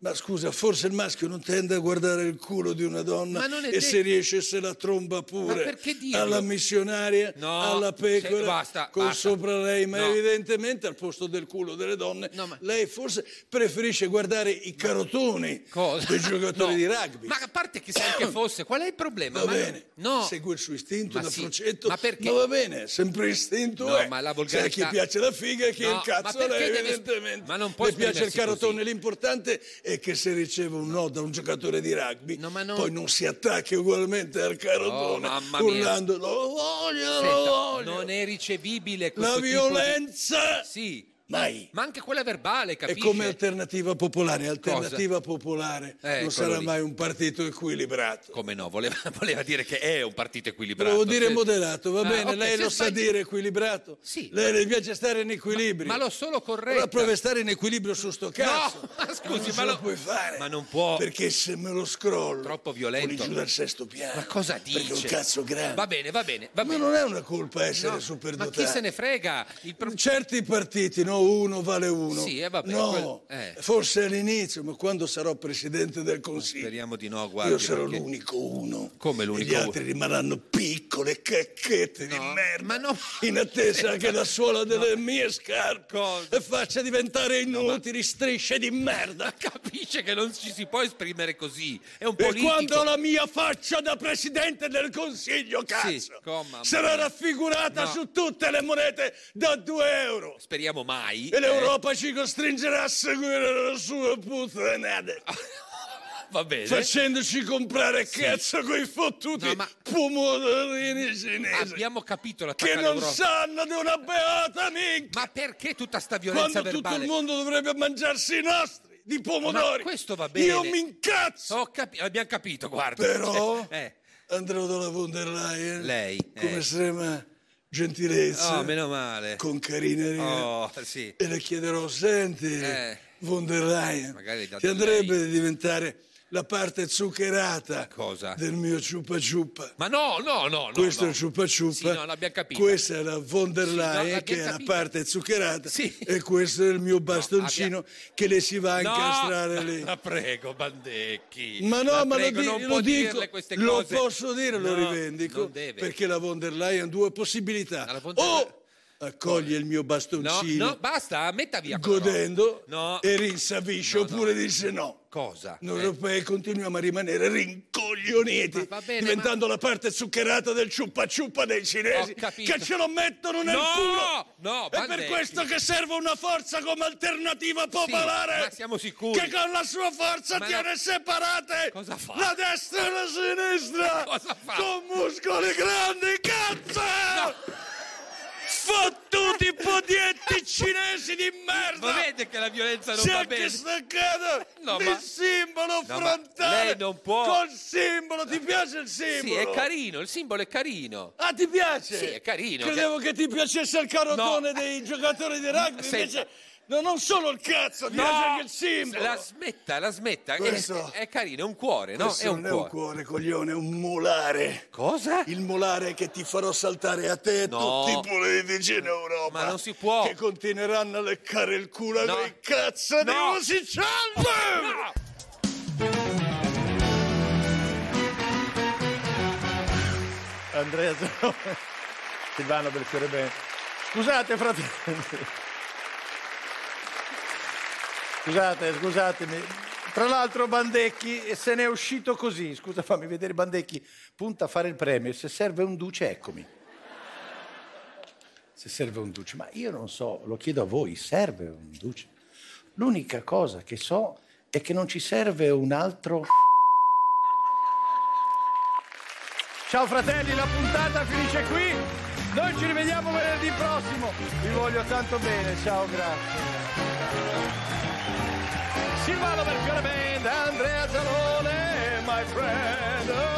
ma scusa, forse il maschio non tende a guardare il culo di una donna Ma e detto- se riesce se la tromba pure Ma alla missionaria, No, alla pecora, se- basta, con basta. sopra lei, ma No. evidentemente al posto del culo delle donne lei forse preferisce guardare i carotoni dei giocatori No. di rugby. Ma a parte che se anche fosse, qual è il problema? Va Ma bene, no. segue il suo istinto Ma da sì, frocetto, ma perché? va bene, sempre istinto No, è. ma la volgarità- chi piace la figa e chi No, il cazzo ma a lei, evidentemente. ma non può Le piace il carotone, così. l'importante è che se riceve un no da un giocatore di rugby, non- poi non si attacchi ugualmente al carotone, Oh, urlando lo voglio, lo Senta, voglio. non è ricevibile questo La tipo di- violenza Sì. Mai. Ma anche quella verbale, è capisce? come alternativa popolare. Alternativa popolare Eh, non sarà lì. mai un partito equilibrato. Come no? Voleva, voleva dire che è un partito equilibrato. Volevo dire Se- moderato, va Ah, bene? ok, lei lo sa sbagli- dire equilibrato? Sì. Lei le piace stare in equilibrio. Ma l'ho solo corretto. Allora prova a stare in equilibrio su sto cazzo. No, ma scusi, non ma lo- lo puoi fare. Ma non può. Perché se me lo scrollo, Troppo violento. giù dal sesto piano. Ma cosa Perché è un dice? cazzo grande. Va bene, va bene, va Ma bene. non è una colpa essere No, superdotati. Ma chi se ne frega? Il Certi partiti, no, uno vale uno. Sì, eh, vabbè, no, quel- eh. forse all'inizio, ma quando sarò presidente del Consiglio, Speriamo di no, guardi. io sarò perché- l'unico uno. Come E l'unico gli uno? altri rimarranno piccole cacchette di merda. Ma no. In attesa che la suola delle mie scarpe faccia diventare inutili strisce di merda. Capisce che non ci si può esprimere così. È un E politico. quando la mia faccia da presidente del consiglio, cazzo, mamma sarà raffigurata No. su tutte le monete da 2 euro. Speriamo mai. E l'Europa ci costringerà a seguire le sue puttanate. eh. Va bene. Facendoci comprare cazzo coi fottuti No, ma- pomodorini cinesi. Abbiamo capito Che l'attacco non sanno di una beata minchia. Ma perché tutta sta violenza Quando tutto verbale? il mondo dovrebbe mangiarsi i nostri di pomodori. Ma questo va bene. Io mi incazzo. Capi- abbiamo capito, guarda. Però Eh, andrò dalla von der Leyen lei. con eh. estrema gentilezza, Oh, meno male. con carineria, Oh, sì. e le chiederò, senti, Eh. von der Leyen, ti andrebbe di diventare la parte zuccherata Cosa? del mio ciupa ciupa. Ma no, no, no. no Questo no. è il ciupa ciupa. Sì, no, l'abbiamo capito. Questa è la von der Sì, Leyen l'abbiamo che è la parte zuccherata Sì. e questo è il mio bastoncino che le si va a incastrare lì. La prego, Bandecchi. Ma no, La ma prego, lo, di- lo dico, lo posso dire, lo rivendico, perché la von der Leyen ha due possibilità. O accoglie il mio No, bastoncino no, basta, metta via. godendo No. e rinsavisce, No, oppure dice no. Cosa? Noi Eh. europei continuiamo a rimanere rincoglioniti, Ma bene, diventando la parte zuccherata del ciuppa ciuppa dei cinesi che ce lo mettono nel No, culo. no, È per questo che serve una forza come alternativa popolare. ma siamo sicuri. Che con la sua forza Ma tiene no. separate Cosa fa? la destra e la sinistra Cosa fa? con muscoli grandi, cazzo! Fottuti podietti cinesi di merda! Ma vede che la violenza non Si va è bene. anche staccato No, il ma- simbolo No, frontale lei non può- col simbolo ti piace il Sì, simbolo? è carino, il simbolo è carino. ah ti piace? Sì, è carino. credevo che, ti piacesse il carotone No. dei giocatori di rugby Senta. invece no, non solo il cazzo ti No, piace anche il simbolo La smetta, la smetta. Questo- È, è carino, è un cuore, no? Questo È un non cuore. è un cuore, coglione, è un molare. Cosa? Il molare che ti farò saltare a te e No. tutti i politici in Europa. Ma non si può. Che continueranno a leccare il culo No. ai cazzo di No. musicianti! No! Andrea Zanoni, Silvano Belfiore Bene. Scusate, fratelli. Scusate, scusatemi. Tra l'altro Bandecchi se n'è uscito così. Scusa, fammi vedere Bandecchi. Punta a fare il premio. Se serve un duce, eccomi. Se serve un duce. Ma io non so, lo chiedo a voi, serve un duce? L'unica cosa che so è che non ci serve un altro... Ciao fratelli, la puntata finisce qui. Noi ci rivediamo venerdì prossimo. Vi voglio tanto bene. Ciao, grazie. Silvano Silvano Melchione Band, Andrea Zanone, my friend. Oh.